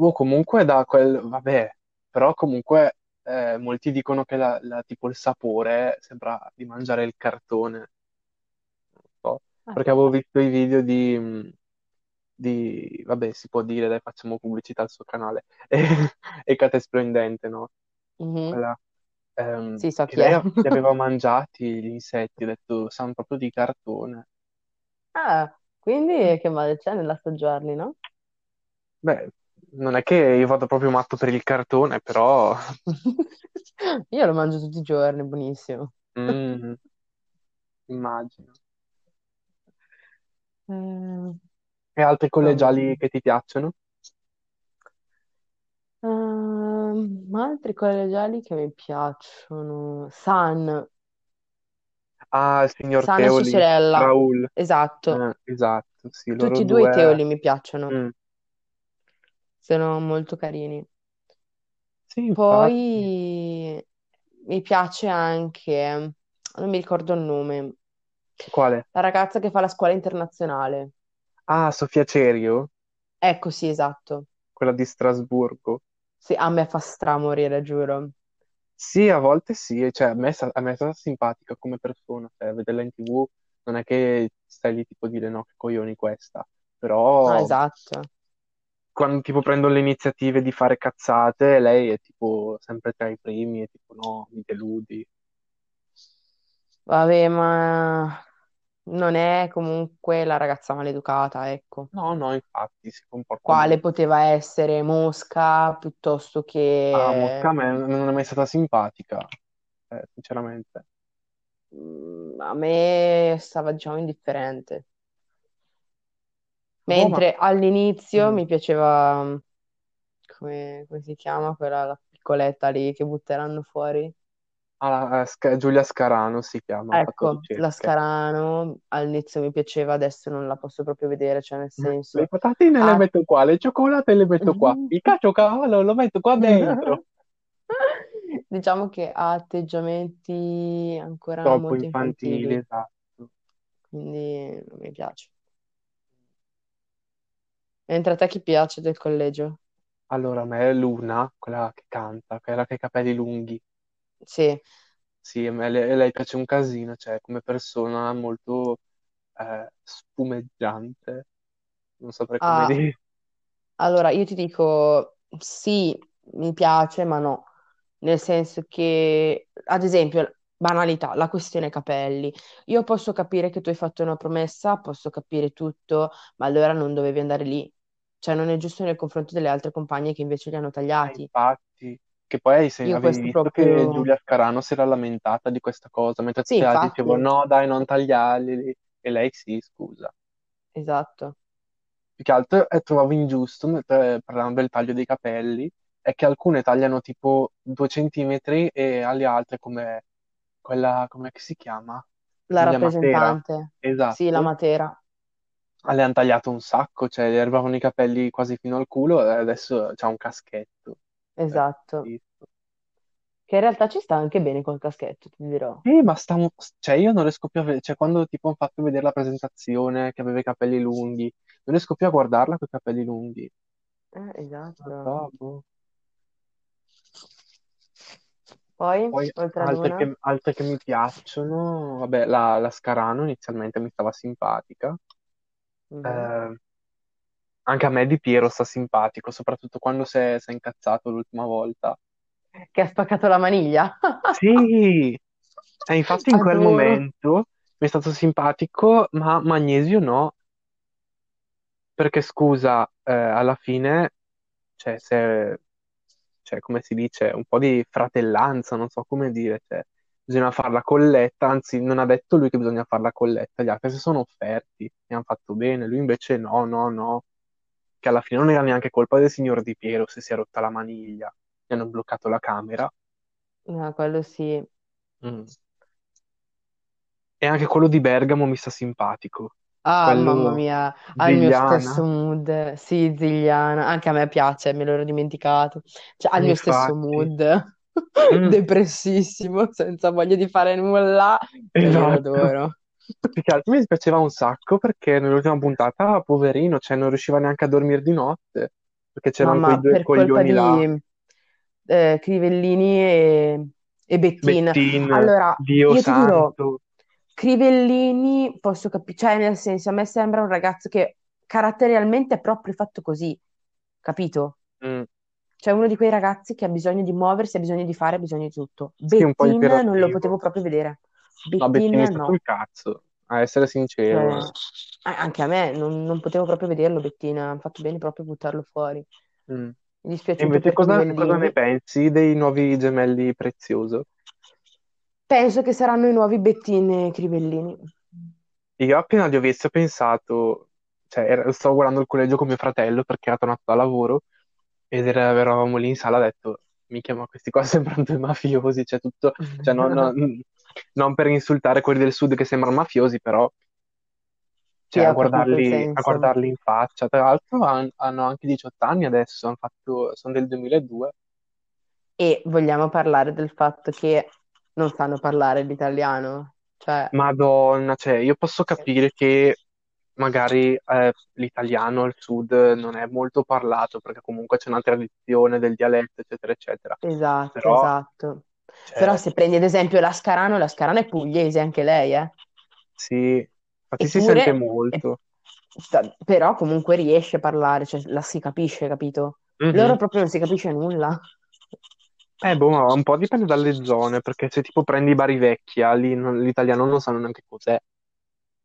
[SPEAKER 1] O comunque da quel... Vabbè, però comunque eh, molti dicono che la, la- tipo il sapore sembra di mangiare il cartone, non so.
[SPEAKER 2] Ah,
[SPEAKER 1] Perché avevo visto i video di, mh, di... Vabbè, si può dire, dai, facciamo pubblicità al suo canale. E, Ecate Splendente, no?
[SPEAKER 2] mhm.
[SPEAKER 1] Quella, ehm,
[SPEAKER 2] Sì, so
[SPEAKER 1] che
[SPEAKER 2] chi
[SPEAKER 1] lei
[SPEAKER 2] è.
[SPEAKER 1] a- li aveva mangiati gli insetti, ho detto, sanno proprio di cartone.
[SPEAKER 2] Ah, quindi che male c'è nell'assaggiarli, no?
[SPEAKER 1] Beh, non è che io vado proprio matto per il cartone, però...
[SPEAKER 2] Io lo mangio tutti i giorni, buonissimo.
[SPEAKER 1] mm, immagino.
[SPEAKER 2] Eh,
[SPEAKER 1] E altri collegiali che ti piacciono?
[SPEAKER 2] ehm, altri collegiali che mi piacciono. San,
[SPEAKER 1] Ah, il signor
[SPEAKER 2] San e sua
[SPEAKER 1] Teoli,
[SPEAKER 2] sorella,
[SPEAKER 1] Raul.
[SPEAKER 2] esatto.
[SPEAKER 1] Eh, esatto, sì, loro
[SPEAKER 2] Tutti e due i
[SPEAKER 1] due.
[SPEAKER 2] Teoli mi piacciono,
[SPEAKER 1] mm,
[SPEAKER 2] sono molto carini.
[SPEAKER 1] Sì, infatti.
[SPEAKER 2] Poi mi piace anche, non mi ricordo il nome,
[SPEAKER 1] Quale?
[SPEAKER 2] la ragazza che fa la scuola internazionale.
[SPEAKER 1] Ah, Sofia Cerio,
[SPEAKER 2] Ecco, sì, esatto.
[SPEAKER 1] quella di Strasburgo.
[SPEAKER 2] Sì, a me fa stramorire, giuro.
[SPEAKER 1] Sì, a volte sì, e cioè, a me, è sta- a me è stata simpatica come persona, cioè, vederla in TV non è che stai lì tipo a dire no, che coglioni questa,
[SPEAKER 2] No,
[SPEAKER 1] però
[SPEAKER 2] esatto.
[SPEAKER 1] quando tipo prendono le iniziative di fare cazzate, lei è tipo sempre tra i primi e tipo no, mi deludi.
[SPEAKER 2] Vabbè, ma non è comunque la ragazza maleducata, ecco.
[SPEAKER 1] No, no, infatti si comporta
[SPEAKER 2] Quale
[SPEAKER 1] bene.
[SPEAKER 2] poteva essere Mosca piuttosto
[SPEAKER 1] Ah, Mosca
[SPEAKER 2] che...
[SPEAKER 1] a me non è mai stata simpatica, eh, sinceramente.
[SPEAKER 2] mm, A me stava, diciamo, indifferente.
[SPEAKER 1] Boh, ma...
[SPEAKER 2] Mentre all'inizio
[SPEAKER 1] mm.
[SPEAKER 2] mi piaceva, mm, come, come si chiama quella la piccoletta lì che butteranno fuori?
[SPEAKER 1] Ah, Sca- Giulia Scarano si chiama, fatto
[SPEAKER 2] Ecco, la. Scarano all'inizio mi piaceva, adesso non la posso proprio vedere, cioè nel
[SPEAKER 1] Le
[SPEAKER 2] senso...
[SPEAKER 1] patatine le
[SPEAKER 2] ha-
[SPEAKER 1] metto qua, le cioccolate le metto qua, il caciocavallo lo metto qua dentro.
[SPEAKER 2] Diciamo che ha atteggiamenti ancora
[SPEAKER 1] Troppo
[SPEAKER 2] molto
[SPEAKER 1] infantili,
[SPEAKER 2] infantili,
[SPEAKER 1] esatto.
[SPEAKER 2] quindi non mi piace. Mentre a te chi piace del collegio?
[SPEAKER 1] Allora, a me è Luna, quella che canta, quella che ha i capelli lunghi.
[SPEAKER 2] Sì.
[SPEAKER 1] Sì, a me lei, lei piace un casino, cioè come persona molto eh, spumeggiante, non saprei come
[SPEAKER 2] Ah,
[SPEAKER 1] dire.
[SPEAKER 2] allora io ti dico sì, mi piace, ma no. Nel senso che, ad esempio, banalità, la questione capelli. Io posso capire che tu hai fatto una promessa, posso capire tutto, ma allora non dovevi andare lì. Cioè, non è giusto nei confronti delle altre compagne che invece li hanno
[SPEAKER 1] Ah,
[SPEAKER 2] tagliati.
[SPEAKER 1] infatti, che poi se
[SPEAKER 2] Io
[SPEAKER 1] avevi visto che
[SPEAKER 2] proprio...
[SPEAKER 1] Giulia Scarano si era lamentata di questa cosa, mentre
[SPEAKER 2] Sì,
[SPEAKER 1] altre dicevano no, dai, non tagliarli, e lei sì, scusa.
[SPEAKER 2] esatto.
[SPEAKER 1] Più che altro eh, trovavo ingiusto, mentre parlando del taglio dei capelli, è che alcune tagliano tipo due centimetri e alle altre come quella, come si chiama?
[SPEAKER 2] La
[SPEAKER 1] Emilia Matera,
[SPEAKER 2] rappresentante, sì, la
[SPEAKER 1] esatto.
[SPEAKER 2] Matera,
[SPEAKER 1] Le hanno tagliato un sacco, cioè le arrivavano i capelli quasi fino al culo e adesso c'ha un caschetto.
[SPEAKER 2] Esatto. Che in realtà ci sta anche bene col caschetto, ti dirò.
[SPEAKER 1] Sì, ma sta, cioè io non riesco più a vedere, cioè quando tipo hanno fatto vedere la presentazione che aveva i capelli lunghi, non riesco più a guardarla con i capelli lunghi.
[SPEAKER 2] Eh, esatto.
[SPEAKER 1] so, boh.
[SPEAKER 2] Poi,
[SPEAKER 1] Poi
[SPEAKER 2] oltre
[SPEAKER 1] altre
[SPEAKER 2] Luna,
[SPEAKER 1] che, altre che mi piacciono, vabbè, la, la Scarano inizialmente mi stava simpatica.
[SPEAKER 2] mhm,
[SPEAKER 1] Eh, anche a me Di Piero sta simpatico, soprattutto quando si è, si è incazzato l'ultima volta.
[SPEAKER 2] Che ha spaccato la maniglia.
[SPEAKER 1] Sì, e infatti in quel
[SPEAKER 2] Adoro.
[SPEAKER 1] momento mi è stato simpatico, ma Magnesio no, perché scusa, eh, alla fine, cioè, se, cioè, come si dice, un po' di fratellanza, non so come dire, cioè, bisogna fare la colletta, anzi non ha detto lui che bisogna fare la colletta, gli altri si sono offerti, mi hanno fatto bene, lui invece no, no, no, che alla fine non era neanche colpa del signor Di Piero se si è rotta la maniglia, gli hanno bloccato la camera.
[SPEAKER 2] No, quello sì.
[SPEAKER 1] Mm. E anche quello di Bergamo mi sta simpatico.
[SPEAKER 2] Ah, mamma
[SPEAKER 1] Quello
[SPEAKER 2] mia, ha il mio stesso mood. Sì, Zigliana, anche a me piace, me l'ero dimenticato. Cioè, ha il
[SPEAKER 1] E
[SPEAKER 2] mio stesso
[SPEAKER 1] infatti,
[SPEAKER 2] mood.
[SPEAKER 1] mm,
[SPEAKER 2] Depressissimo, senza voglia di fare nulla. Io lo
[SPEAKER 1] esatto.
[SPEAKER 2] adoro.
[SPEAKER 1] Più che altro mi dispiaceva un sacco perché nell'ultima puntata, poverino, cioè non riusciva neanche a dormire di notte perché c'erano quei
[SPEAKER 2] Mamma,
[SPEAKER 1] due
[SPEAKER 2] per
[SPEAKER 1] coglioni là,
[SPEAKER 2] di eh, Crivellini e, e Bettina.
[SPEAKER 1] Bettin,
[SPEAKER 2] Allora,
[SPEAKER 1] Dio
[SPEAKER 2] io ti dirò,
[SPEAKER 1] santo.
[SPEAKER 2] Crivellini, posso capire, cioè nel senso, a me sembra un ragazzo che caratterialmente è proprio fatto così, capito?
[SPEAKER 1] Mm,
[SPEAKER 2] Cioè uno di quei ragazzi che ha bisogno di muoversi, ha bisogno di fare, ha bisogno di tutto.
[SPEAKER 1] sì,
[SPEAKER 2] Bettin non lo potevo proprio vedere.
[SPEAKER 1] No,
[SPEAKER 2] Bettin
[SPEAKER 1] Bettin mi sta
[SPEAKER 2] no.
[SPEAKER 1] sul cazzo, a essere sincero.
[SPEAKER 2] Cioè, anche a me non, non potevo proprio vederlo, Bettina. Ha fatto bene proprio a buttarlo fuori.
[SPEAKER 1] Mm.
[SPEAKER 2] Mi è
[SPEAKER 1] E
[SPEAKER 2] dispiaciuto
[SPEAKER 1] invece cosa, cosa ne pensi dei nuovi gemelli Prezioso?
[SPEAKER 2] Penso che saranno i nuovi Bettin e Crivellini.
[SPEAKER 1] Io appena li ho visti ho pensato, cioè era- stavo guardando il collegio con mio fratello perché era tornato da lavoro ed era- eravamo lì in sala, ho detto, minchia, ma questi qua sembrano due mafiosi, cioè tutto, cioè non, non- non per insultare quelli del sud che sembrano mafiosi, però cioè, a guardarli, a guardarli in faccia. Tra l'altro han- hanno anche 18 anni adesso, hanno fatto, sono del 2002.
[SPEAKER 2] E vogliamo parlare del fatto che non sanno parlare l'italiano. Cioè,
[SPEAKER 1] Madonna, cioè, io posso capire che magari eh, l'italiano al sud non è molto parlato perché comunque c'è una tradizione del dialetto, eccetera, eccetera.
[SPEAKER 2] esatto,
[SPEAKER 1] Però,
[SPEAKER 2] esatto. Però
[SPEAKER 1] cioè,
[SPEAKER 2] se prendi ad esempio la Scarano, la Scarano è pugliese anche lei, eh?
[SPEAKER 1] sì, infatti si sente
[SPEAKER 2] Eppure,
[SPEAKER 1] molto.
[SPEAKER 2] sta- però comunque riesce a parlare, cioè la si capisce, capito? Loro
[SPEAKER 1] Mhm.
[SPEAKER 2] proprio non si capisce nulla.
[SPEAKER 1] Eh, boh, ma un po' dipende dalle zone, perché se tipo prendi Bari Vecchia, lì non- l'italiano non sanno neanche cos'è.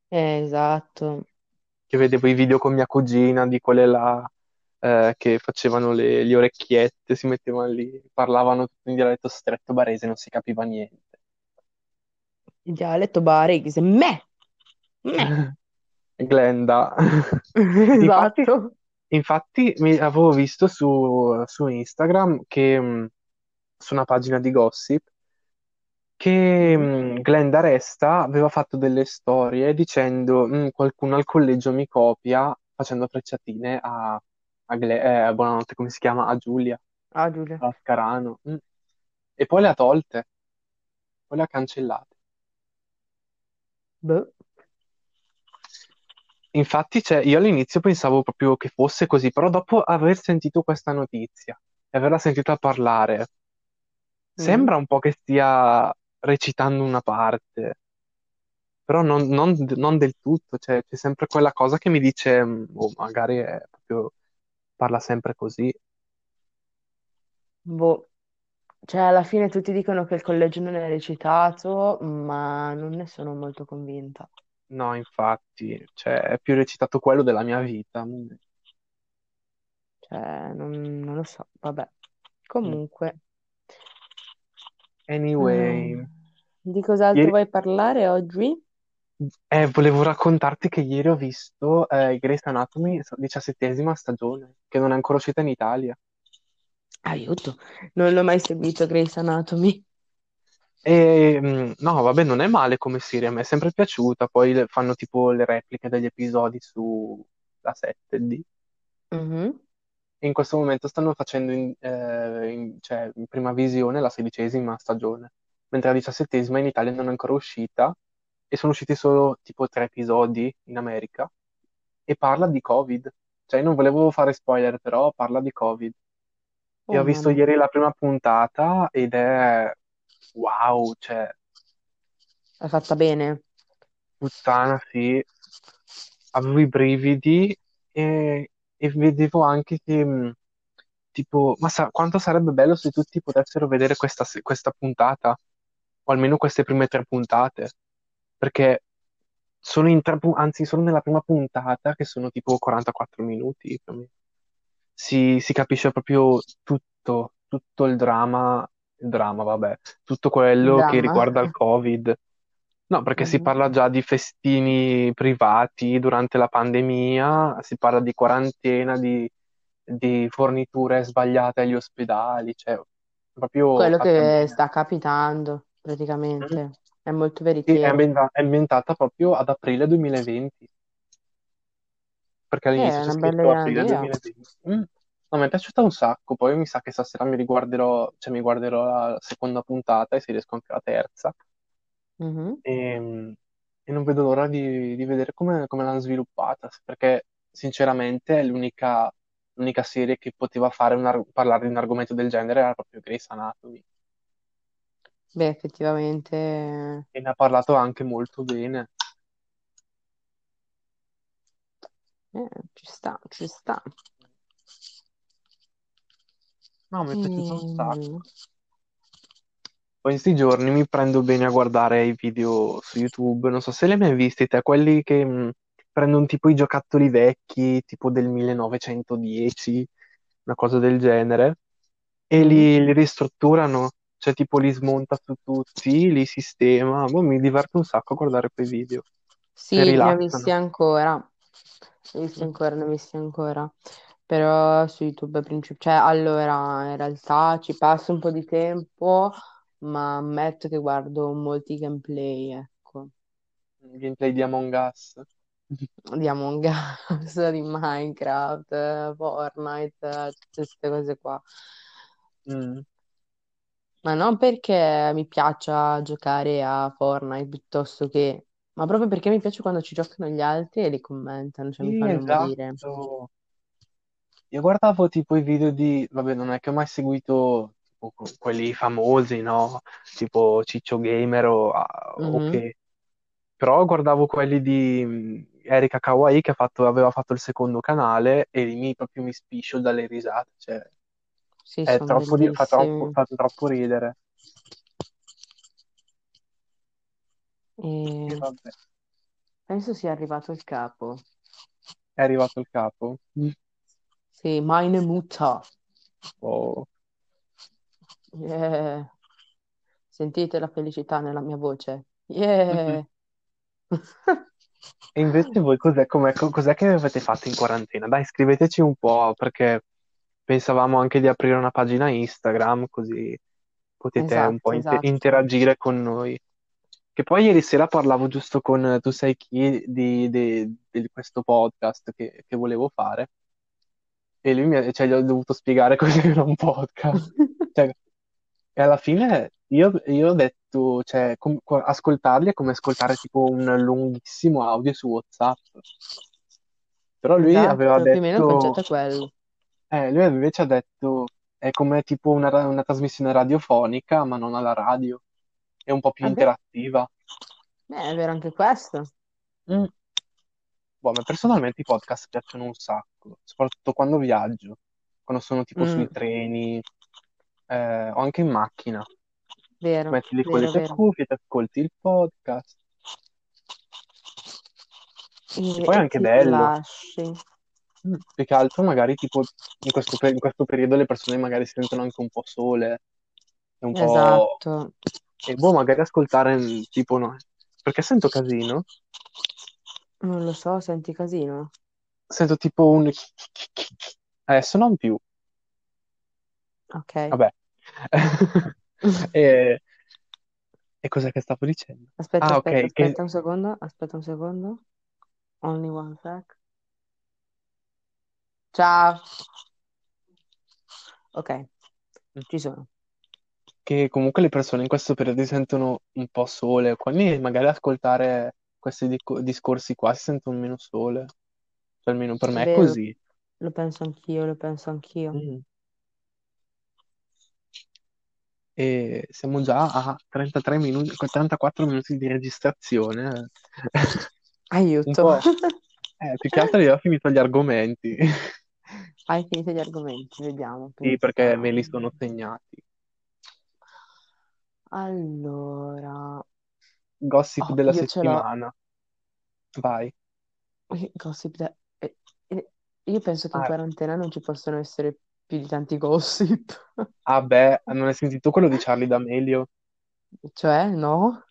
[SPEAKER 2] Eh, esatto.
[SPEAKER 1] Che vedevo i video con mia cugina di quelle là eh, che facevano le, le orecchiette, si mettevano lì, parlavano tutto in dialetto stretto barese, non si capiva niente.
[SPEAKER 2] Il dialetto barese, me, me.
[SPEAKER 1] Glenda. Infatti,
[SPEAKER 2] Esatto.
[SPEAKER 1] infatti mi avevo visto su, su Instagram che mh, su una pagina di gossip che
[SPEAKER 2] Mm.
[SPEAKER 1] mh, Glenda Resta aveva fatto delle storie dicendo "Mm, qualcuno al collegio mi copia facendo frecciatine a, a Gle- eh, buonanotte, come si chiama? A Giulia,
[SPEAKER 2] Ah, Giulia.
[SPEAKER 1] a Scarano. Mm. E poi le ha tolte, poi le ha cancellate.
[SPEAKER 2] Boh.
[SPEAKER 1] Infatti, cioè, io all'inizio pensavo proprio che fosse così, però dopo aver sentito questa notizia e averla sentita parlare,
[SPEAKER 2] Mm.
[SPEAKER 1] sembra un po' che stia recitando una parte, però non, non- non del tutto, cioè, c'è sempre quella cosa che mi dice, "Mm, oh, magari è proprio, parla sempre così.
[SPEAKER 2] Boh. Cioè, alla fine tutti dicono che il collegio non è recitato, ma non ne sono molto convinta.
[SPEAKER 1] No, infatti, cioè, è più recitato quello della mia vita. Mm.
[SPEAKER 2] Cioè, non, non lo so, vabbè.
[SPEAKER 1] Mm.
[SPEAKER 2] Comunque,
[SPEAKER 1] Anyway,
[SPEAKER 2] eh, di cos'altro
[SPEAKER 1] ieri,
[SPEAKER 2] vuoi parlare oggi?
[SPEAKER 1] Eh, volevo raccontarti che ieri ho visto eh, Grey's Anatomy, diciassettesima stagione, che non è ancora uscita in Italia.
[SPEAKER 2] Aiuto, non l'ho mai seguito Grey's Anatomy.
[SPEAKER 1] E mm, no, vabbè, non è male come serie, a me è sempre piaciuta. Poi le- fanno tipo le repliche degli episodi sulla 7D.
[SPEAKER 2] Mhm.
[SPEAKER 1] E in questo momento stanno facendo in, eh, in- cioè, in prima visione la sedicesima stagione, mentre la diciassettesima in Italia non è ancora uscita e sono usciti solo tipo tre episodi in America e parla di Covid. Cioè, io non volevo fare spoiler, però parla di Covid. E
[SPEAKER 2] Oh
[SPEAKER 1] ho visto
[SPEAKER 2] mamma,
[SPEAKER 1] ieri la prima puntata ed è wow, cioè,
[SPEAKER 2] è fatta bene.
[SPEAKER 1] puttana, sì. avevo i brividi e, e vedevo anche che, mh, tipo, ma sa, quanto sarebbe bello se tutti potessero vedere questa, questa puntata, o almeno queste prime tre puntate, perché sono in tre, anzi, sono nella prima puntata, che sono tipo 44 minuti. Si, si capisce proprio tutto, tutto il dramma, il dramma, vabbè, tutto quello che
[SPEAKER 2] Dramma.
[SPEAKER 1] riguarda il Covid. No, perché si
[SPEAKER 2] Mhm.
[SPEAKER 1] parla già di festini privati durante la pandemia, si parla di quarantena, di, di forniture sbagliate agli ospedali, cioè proprio
[SPEAKER 2] Quello che sta capitando,
[SPEAKER 1] Mm.
[SPEAKER 2] praticamente. È molto
[SPEAKER 1] Sì, è
[SPEAKER 2] veritiero.
[SPEAKER 1] ambienta- è ambientata proprio ad aprile 2020, perché
[SPEAKER 2] Eh,
[SPEAKER 1] all'inizio c'è
[SPEAKER 2] una bella
[SPEAKER 1] scritto aprile
[SPEAKER 2] idea.
[SPEAKER 1] 2020. Mm. No, mi è piaciuta un sacco, poi mi sa che stasera mi riguarderò, cioè mi guarderò la seconda puntata e se riesco anche la terza.
[SPEAKER 2] Mhm.
[SPEAKER 1] E, e non vedo l'ora di, di vedere come, come l'hanno sviluppata, perché sinceramente è l'unica l'unica serie che poteva fare un ar- parlare di un argomento del genere era proprio Grey's Anatomy.
[SPEAKER 2] Beh, effettivamente,
[SPEAKER 1] E ne ha parlato anche molto bene.
[SPEAKER 2] eh, ci sta, ci sta.
[SPEAKER 1] No, mi è piaciuto un
[SPEAKER 2] Ehm,
[SPEAKER 1] sacco. Poi in questi giorni mi prendo bene a guardare i video su YouTube, non so se li hai mai visti te, quelli che mh, prendono tipo i giocattoli vecchi, tipo del 1910, una cosa del genere, e
[SPEAKER 2] mm?
[SPEAKER 1] li, li ristrutturano, cioè tipo li smonta su tutti, li sistema. Boh, mi diverte un sacco a guardare quei video,
[SPEAKER 2] Sì, ne ho visti ancora, ne ho visti ancora, ne ho visti ancora, però su YouTube princip- cioè allora in realtà ci passo un po' di tempo, ma ammetto che guardo molti gameplay, ecco,
[SPEAKER 1] Gameplay di Among Us.
[SPEAKER 2] di Among Us, di Minecraft, Fortnite, tutte queste cose qua.
[SPEAKER 1] Mm.
[SPEAKER 2] Ma non perché mi piaccia giocare a Fortnite piuttosto che, ma proprio perché mi piace quando ci giocano gli altri e li commentano, cioè mi
[SPEAKER 1] Sì,
[SPEAKER 2] fanno morire.
[SPEAKER 1] esatto. Io guardavo tipo i video di, vabbè, non è che ho mai seguito tipo, que- quelli famosi, no? Tipo Ciccio Gamer o, ah, o
[SPEAKER 2] Mhm.
[SPEAKER 1] che, però guardavo quelli di mh, Erika Kawaii che ha fatto- aveva fatto il secondo canale e lì mi, proprio mi spiscio dalle risate, cioè
[SPEAKER 2] Sì,
[SPEAKER 1] è troppo, di- fa troppo,
[SPEAKER 2] bellissimi.
[SPEAKER 1] fa troppo ridere. E
[SPEAKER 2] E penso sia arrivato il capo.
[SPEAKER 1] è arrivato il capo. Mm.
[SPEAKER 2] Sì, meine Mutter.
[SPEAKER 1] Oh.
[SPEAKER 2] Yeah. Sentite la felicità nella mia voce. Yeah.
[SPEAKER 1] E invece voi cos'è, cos'è che avete fatto in quarantena? Dai, scriveteci un po', perché pensavamo anche di aprire una pagina Instagram, così potete un po'
[SPEAKER 2] Esatto,
[SPEAKER 1] inte-
[SPEAKER 2] esatto.
[SPEAKER 1] interagire con noi. Che poi ieri sera parlavo giusto con tu sai chi di, di- di questo podcast che, che volevo fare e lui mi ha, cioè, gli ho dovuto spiegare cos'era un podcast. Cioè, e alla fine io, io ho detto, cioè, com- co- ascoltarli è come ascoltare tipo un lunghissimo audio su WhatsApp. Però lui aveva
[SPEAKER 2] Esatto, più o meno il
[SPEAKER 1] detto,
[SPEAKER 2] concetto è quello.
[SPEAKER 1] Eh, lui invece ha detto, è come tipo una, ra- una trasmissione radiofonica, ma non alla radio, è un po' più
[SPEAKER 2] Vabbè,
[SPEAKER 1] interattiva.
[SPEAKER 2] è vero anche questo.
[SPEAKER 1] Mm. Boh, a me personalmente i podcast piacciono un sacco, soprattutto quando viaggio, quando sono tipo sui
[SPEAKER 2] Mm,
[SPEAKER 1] treni, eh, o anche in macchina.
[SPEAKER 2] Vero,
[SPEAKER 1] metti lì con le
[SPEAKER 2] vero,
[SPEAKER 1] tue
[SPEAKER 2] vero.
[SPEAKER 1] cuffie, ti ascolti il podcast. E
[SPEAKER 2] E,
[SPEAKER 1] poi è
[SPEAKER 2] e
[SPEAKER 1] anche
[SPEAKER 2] ti
[SPEAKER 1] bello.
[SPEAKER 2] rilasci.
[SPEAKER 1] Più che altro magari tipo in questo, in questo periodo le persone magari si sentono anche un po' sole, un po'...
[SPEAKER 2] Esatto.
[SPEAKER 1] E boh, magari ascoltare mm, tipo no. Perché sento casino?
[SPEAKER 2] Non lo so, senti casino.
[SPEAKER 1] Sento tipo un... Adesso non più.
[SPEAKER 2] Ok.
[SPEAKER 1] Vabbè. E, e cos'è che stavo dicendo?
[SPEAKER 2] Aspetta,
[SPEAKER 1] Ah,
[SPEAKER 2] aspetta,
[SPEAKER 1] ok, che...
[SPEAKER 2] aspetta un secondo. Aspetta un secondo. Only one sec. Ciao. Ok, ci sono.
[SPEAKER 1] che comunque le persone in questo periodo si sentono un po' sole, quindi magari ascoltare questi dico- discorsi qua si sentono meno sole, cioè almeno per me è
[SPEAKER 2] vero,
[SPEAKER 1] così.
[SPEAKER 2] lo penso anch'io, lo penso anch'io.
[SPEAKER 1] Mm. E siamo già a 33 minuti, 34 minuti di registrazione. Un
[SPEAKER 2] Aiuto.
[SPEAKER 1] po', eh, più che altro io ho finito gli argomenti,
[SPEAKER 2] Hai finito gli argomenti, vediamo.
[SPEAKER 1] sì, perché me li sono segnati.
[SPEAKER 2] Allora,
[SPEAKER 1] Gossip
[SPEAKER 2] oh,
[SPEAKER 1] della settimana, vai.
[SPEAKER 2] Gossip. da- eh, eh, Io penso che in
[SPEAKER 1] Ah,
[SPEAKER 2] quarantena non ci possono essere più di tanti gossip.
[SPEAKER 1] ah, beh, non hai sentito quello di Charlie D'Amelio?
[SPEAKER 2] Cioè, no?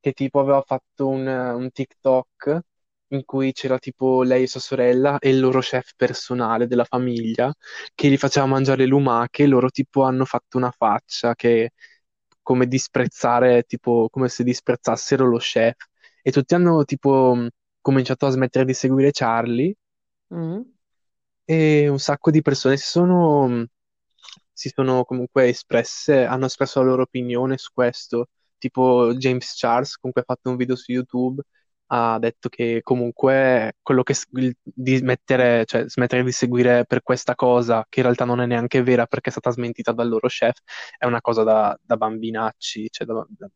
[SPEAKER 1] che tipo aveva fatto un, un TikTok in cui c'era tipo lei e sua sorella e il loro chef personale della famiglia che gli faceva mangiare le lumache e loro tipo hanno fatto una faccia che come disprezzare, tipo, come se disprezzassero lo chef. E tutti hanno, tipo, mh, cominciato a smettere di seguire Charlie
[SPEAKER 2] Mm.
[SPEAKER 1] e un sacco di persone si sono, mh, si sono comunque espresse, hanno espresso la loro opinione su questo. Tipo James Charles, comunque ha fatto un video su YouTube, ha detto che comunque quello che di smettere, cioè smettere di seguire per questa cosa, che in realtà non è neanche vera perché è stata smentita dal loro chef, è una cosa da, da bambinacci, cioè da, da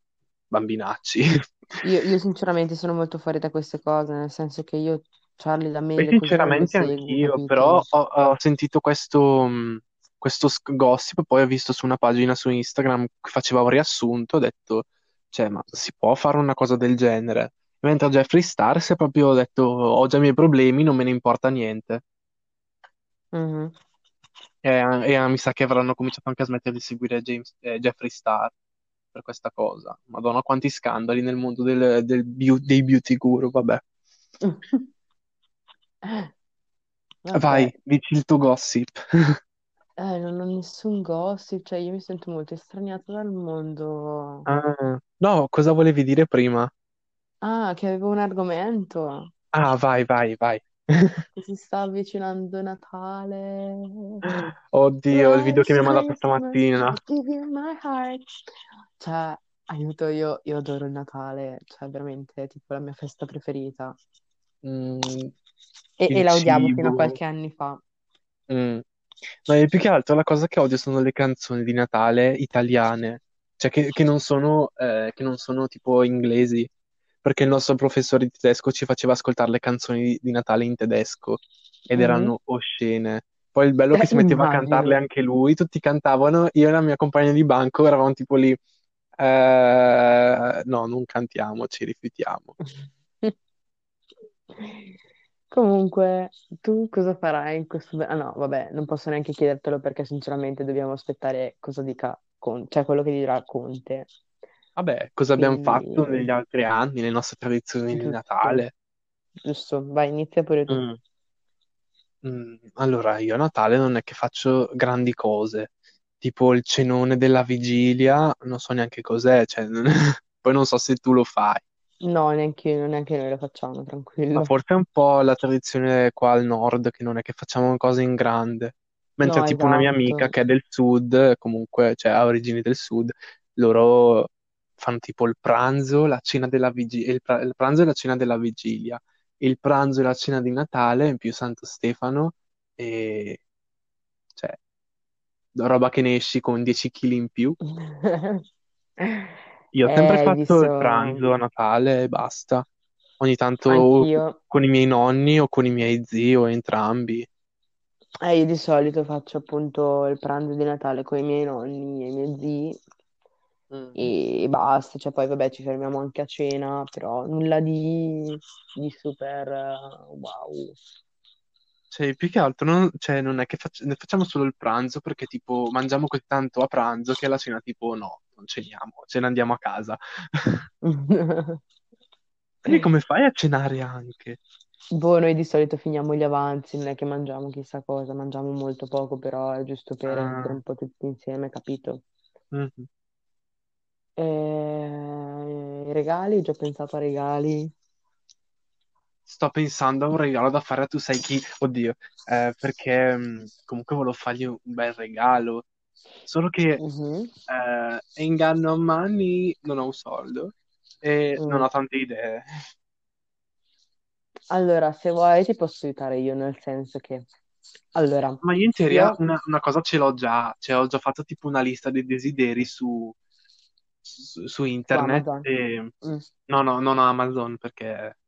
[SPEAKER 1] bambinacci.
[SPEAKER 2] Io, io sinceramente sono molto fuori da queste cose, nel senso che io Charlie non lo
[SPEAKER 1] sinceramente
[SPEAKER 2] seguo,
[SPEAKER 1] anch'io, però ho, ho sentito questo, questo gossip, poi ho visto su una pagina su Instagram che faceva un riassunto, ho detto, cioè, ma si può fare una cosa del genere? Mentre Jeffree Star si è proprio detto, ho già i miei problemi, non me ne importa niente.
[SPEAKER 2] Mhm.
[SPEAKER 1] E, e, eh, mi sa che avranno cominciato anche a smettere di seguire James, eh, Jeffree Star per questa cosa. Madonna, quanti scandali nel mondo del- del beau- dei beauty guru, vabbè.
[SPEAKER 2] Vabbè,
[SPEAKER 1] Vai, dici il tuo gossip.
[SPEAKER 2] eh, non ho nessun gossip, cioè io mi sento molto estraniata dal mondo.
[SPEAKER 1] Ah, no, cosa volevi dire prima?
[SPEAKER 2] Ah, che avevo un argomento,
[SPEAKER 1] Ah, vai, vai, vai.
[SPEAKER 2] che si sta avvicinando Natale.
[SPEAKER 1] Oddio, il video che mi ha mandato stamattina.
[SPEAKER 2] Give you my heart. Cioè, aiuto, io, io adoro il Natale, cioè veramente è tipo la mia festa preferita.
[SPEAKER 1] Mm,
[SPEAKER 2] E, e
[SPEAKER 1] il
[SPEAKER 2] la odiavo fino a
[SPEAKER 1] cibo.
[SPEAKER 2] qualche anni fa.
[SPEAKER 1] Mm. No, e più che altro la cosa che odio sono le canzoni di Natale italiane, cioè che, che non sono, eh, che non sono tipo inglesi, perché il nostro professore di tedesco ci faceva ascoltare le canzoni di, di Natale in tedesco ed
[SPEAKER 2] Mhm.
[SPEAKER 1] erano oscene. Poi il bello è che si metteva a cantarle
[SPEAKER 2] Immagino.
[SPEAKER 1] anche lui, tutti cantavano, io e la mia compagna di banco eravamo tipo lì, eh, no, non cantiamo, ci rifiutiamo.
[SPEAKER 2] Comunque, tu cosa farai in questo... Ah no, vabbè, non posso neanche chiedertelo perché sinceramente dobbiamo aspettare cosa dica Conte, cioè quello che dirà Conte.
[SPEAKER 1] Vabbè, cosa abbiamo fatto
[SPEAKER 2] Quindi,
[SPEAKER 1] negli altri anni, le nostre tradizioni di
[SPEAKER 2] giusto,
[SPEAKER 1] Natale?
[SPEAKER 2] giusto, vai, inizia pure tu.
[SPEAKER 1] Mm. Mm, allora, io a Natale non è che faccio grandi cose, tipo il cenone della vigilia, non so neanche cos'è, cioè, poi non so se tu lo fai,
[SPEAKER 2] No, neanche, neanche noi lo facciamo,
[SPEAKER 1] ma
[SPEAKER 2] tranquillo.
[SPEAKER 1] forse è un po' la tradizione qua al nord, che non è che facciamo cose in grande, mentre
[SPEAKER 2] No,
[SPEAKER 1] tipo una mia amica
[SPEAKER 2] esatto.
[SPEAKER 1] che è del sud, comunque, cioè ha origini del sud, loro fanno tipo il pranzo, la cena della vigilia, il, pra- il pranzo e la cena della vigilia, il pranzo e la cena di Natale in più Santo Stefano e cioè roba che ne esci con 10 kg in più. Io ho
[SPEAKER 2] Eh,
[SPEAKER 1] sempre
[SPEAKER 2] hai
[SPEAKER 1] fatto
[SPEAKER 2] visto,
[SPEAKER 1] il pranzo a Natale e basta. Ogni tanto
[SPEAKER 2] anch'io.
[SPEAKER 1] con i miei nonni o con i miei zii o entrambi.
[SPEAKER 2] Eh, io di solito faccio appunto il pranzo di Natale con i miei nonni e i miei zii
[SPEAKER 1] Mm.
[SPEAKER 2] e basta, cioè poi vabbè ci fermiamo anche a cena, però nulla di, di super eh, wow.
[SPEAKER 1] Cioè, più che altro non, cioè, non è che fac- ne facciamo solo il pranzo perché tipo mangiamo così tanto a pranzo che alla cena tipo no, non ceniamo, ce ne andiamo a casa. Quindi come fai a cenare anche?
[SPEAKER 2] Boh, noi di solito finiamo gli avanzi, non è che mangiamo chissà cosa, mangiamo molto poco, però è giusto per essere
[SPEAKER 1] Ah,
[SPEAKER 2] un po' tutti insieme, capito?
[SPEAKER 1] mhm.
[SPEAKER 2] E... I regali, ho già pensato a regali.
[SPEAKER 1] Sto pensando a un regalo da fare a tu sai chi? Oddio, eh, perché mh, comunque volevo fargli un bel regalo. Solo che
[SPEAKER 2] Mhm.
[SPEAKER 1] eh, inganno a mani non ho un soldo e non
[SPEAKER 2] Mm.
[SPEAKER 1] ho tante idee.
[SPEAKER 2] Allora, se vuoi ti posso aiutare io, nel senso che... Allora,
[SPEAKER 1] Ma io in teoria
[SPEAKER 2] io
[SPEAKER 1] una, una cosa ce l'ho già, cioè ho già fatto tipo una lista dei desideri su, su, su internet e...
[SPEAKER 2] Mm,
[SPEAKER 1] No, no, non Amazon perché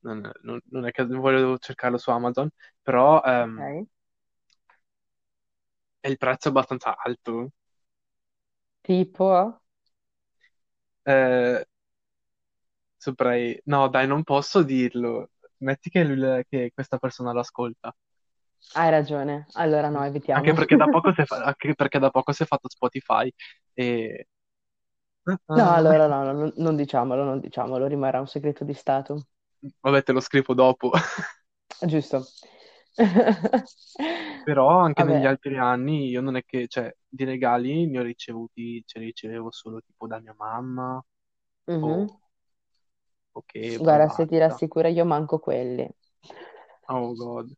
[SPEAKER 1] non, non- non è che voglio cercarlo su Amazon, però ehm,
[SPEAKER 2] ok.
[SPEAKER 1] è il prezzo abbastanza alto.
[SPEAKER 2] Tipo,
[SPEAKER 1] Eh, saprei... No, dai, non posso dirlo. Metti che, lui- che questa persona lo ascolta.
[SPEAKER 2] hai ragione. Allora no,
[SPEAKER 1] Anche
[SPEAKER 2] evitiamo.
[SPEAKER 1] perché da poco si è, fa- anche perché da poco si è fatto Spotify e...
[SPEAKER 2] No,
[SPEAKER 1] Ah,
[SPEAKER 2] allora no, no, non, diciamolo, non diciamolo, rimarrà un segreto di Stato.
[SPEAKER 1] vabbè, te lo scrivo dopo.
[SPEAKER 2] Giusto.
[SPEAKER 1] Però anche negli altri anni io non è che, cioè, di regali ne ho ricevuti, ce li ricevevo solo tipo da mia mamma
[SPEAKER 2] Mhm.
[SPEAKER 1] o, o che
[SPEAKER 2] Guarda, se ti
[SPEAKER 1] basta.
[SPEAKER 2] rassicura, io manco quelli.
[SPEAKER 1] Oh God.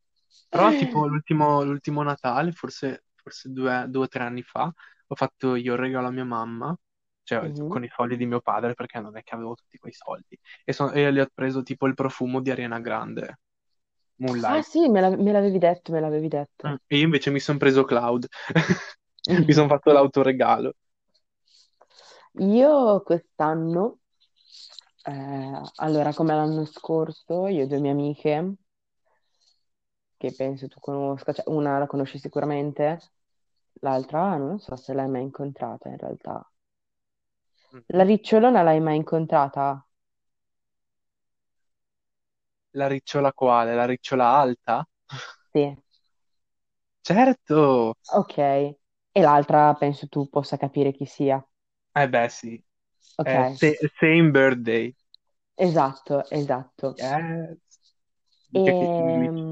[SPEAKER 1] Però tipo l'ultimo l'ultimo Natale, forse, forse due, due o tre anni fa, ho fatto io il regalo a mia mamma, cioè
[SPEAKER 2] Mhm.
[SPEAKER 1] con i soldi di mio padre, perché non è che avevo tutti quei soldi, e, so- e gli ho preso tipo il profumo di Ariana Grande,
[SPEAKER 2] Ah
[SPEAKER 1] Moonlight.
[SPEAKER 2] sì, me la- me l'avevi detto, me l'avevi
[SPEAKER 1] Mm.
[SPEAKER 2] detto.
[SPEAKER 1] E io invece mi sono preso Cloud, mi sono fatto l'autoregalo.
[SPEAKER 2] Io quest'anno, eh, allora come l'anno scorso, io e due mie amiche, che penso tu conosca, cioè una la conosci sicuramente, l'altra non so se l'hai mai incontrata in realtà. La
[SPEAKER 1] Mhm.
[SPEAKER 2] ricciolona l'hai mai incontrata?
[SPEAKER 1] La ricciola quale? La ricciola alta?
[SPEAKER 2] Sì,
[SPEAKER 1] Certo!
[SPEAKER 2] ok. E l'altra penso tu possa capire chi sia.
[SPEAKER 1] Eh beh sì,
[SPEAKER 2] Ok,
[SPEAKER 1] Sa- Same Birthday.
[SPEAKER 2] esatto, esatto.
[SPEAKER 1] Yes. Mica che si glitch.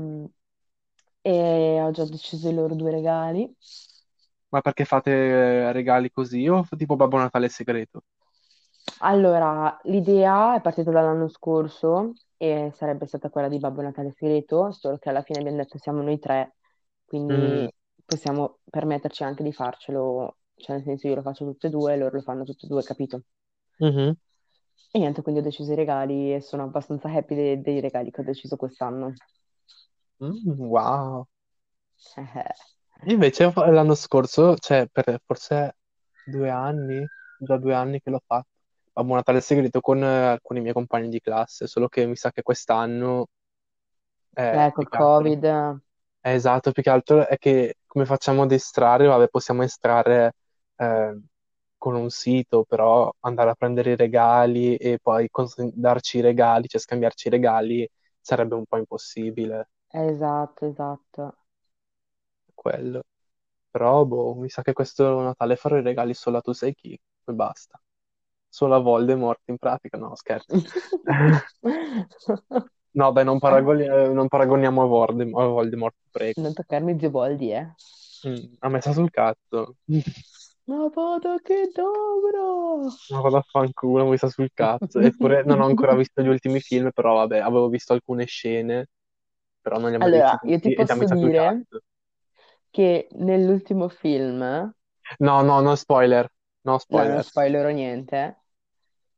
[SPEAKER 2] E, e ho già deciso i loro due regali.
[SPEAKER 1] Ma perché fate eh, regali così o tipo Babbo Natale segreto?
[SPEAKER 2] Allora, l'idea è partita dall'anno scorso e sarebbe stata quella di Babbo Natale segreto, solo che alla fine abbiamo detto siamo noi tre,
[SPEAKER 1] Mm,
[SPEAKER 2] quindi possiamo permetterci anche di farcelo, cioè nel senso io lo faccio tutte e due, loro lo fanno tutte e due, capito?
[SPEAKER 1] mhm.
[SPEAKER 2] E niente, quindi ho deciso i regali e sono abbastanza happy dei, dei regali che ho deciso quest'anno.
[SPEAKER 1] Mm, wow. Invece fa- l'anno scorso, cioè per forse due anni, già due anni che l'ho fatto, Babbo Natale segreto con eh, alcuni miei compagni di classe, solo che mi sa che quest'anno, eh,
[SPEAKER 2] eh,
[SPEAKER 1] più
[SPEAKER 2] col
[SPEAKER 1] che altro,
[SPEAKER 2] Covid, eh,
[SPEAKER 1] è esatto, più che altro è che come facciamo ad estrarre, vabbè, possiamo estrarre eh, con un sito, però andare a prendere i regali e poi cons- darci i regali, cioè scambiarci i regali, sarebbe un po' impossibile
[SPEAKER 2] esatto, esatto.
[SPEAKER 1] Quello. Però, boh, mi sa che questo Natale farò i regali solo a tu sai chi, e basta. Solo a Voldemort in pratica, no, scherzo. No, dai, non, paragoni- non paragoniamo a Voldemort, a Voldemort, prego.
[SPEAKER 2] Non toccarmi zio Boldi, eh.
[SPEAKER 1] Mm, a me sta sul cazzo.
[SPEAKER 2] Ma vada che dobro!
[SPEAKER 1] Ma vado a fanculo, mi sta sul cazzo. Eppure non ho ancora visto gli ultimi film, però vabbè, avevo visto alcune scene, però non li ho mai visti
[SPEAKER 2] Allora, io ti
[SPEAKER 1] tutti e già mi
[SPEAKER 2] posso
[SPEAKER 1] sta sul
[SPEAKER 2] dire
[SPEAKER 1] cazzo.
[SPEAKER 2] Che nell'ultimo film,
[SPEAKER 1] No, no, no spoiler, no
[SPEAKER 2] no, non
[SPEAKER 1] spoiler.
[SPEAKER 2] spoilerò niente,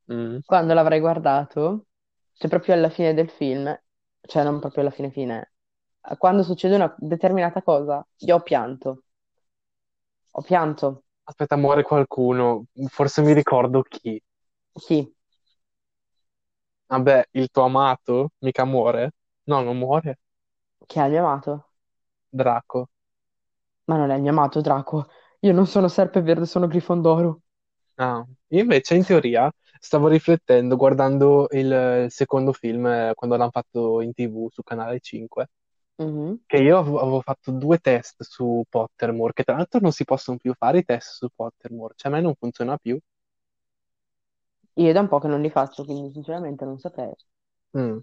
[SPEAKER 1] Mm.
[SPEAKER 2] quando l'avrai guardato, cioè proprio alla fine del film, cioè non proprio alla fine fine, quando succede una determinata cosa, io ho pianto, ho pianto,
[SPEAKER 1] Aspetta, muore qualcuno, forse mi ricordo chi.
[SPEAKER 2] sì,
[SPEAKER 1] Vabbè, il tuo amato mica muore? No, non muore.
[SPEAKER 2] che ha il mio amato,
[SPEAKER 1] Draco.
[SPEAKER 2] Ma non è il mio amato Draco, io non sono Serpeverde, sono Grifondoro.
[SPEAKER 1] Ah, io invece in teoria stavo riflettendo guardando il, il secondo film eh, quando l'hanno fatto in TV su Canale 5,
[SPEAKER 2] Mhm.
[SPEAKER 1] che io avevo, avevo fatto due test su Pottermore, che tra l'altro non si possono più fare i test su Pottermore, cioè a me non funziona più.
[SPEAKER 2] Io è da un po' che non li faccio, quindi sinceramente non saprei.
[SPEAKER 1] Mm.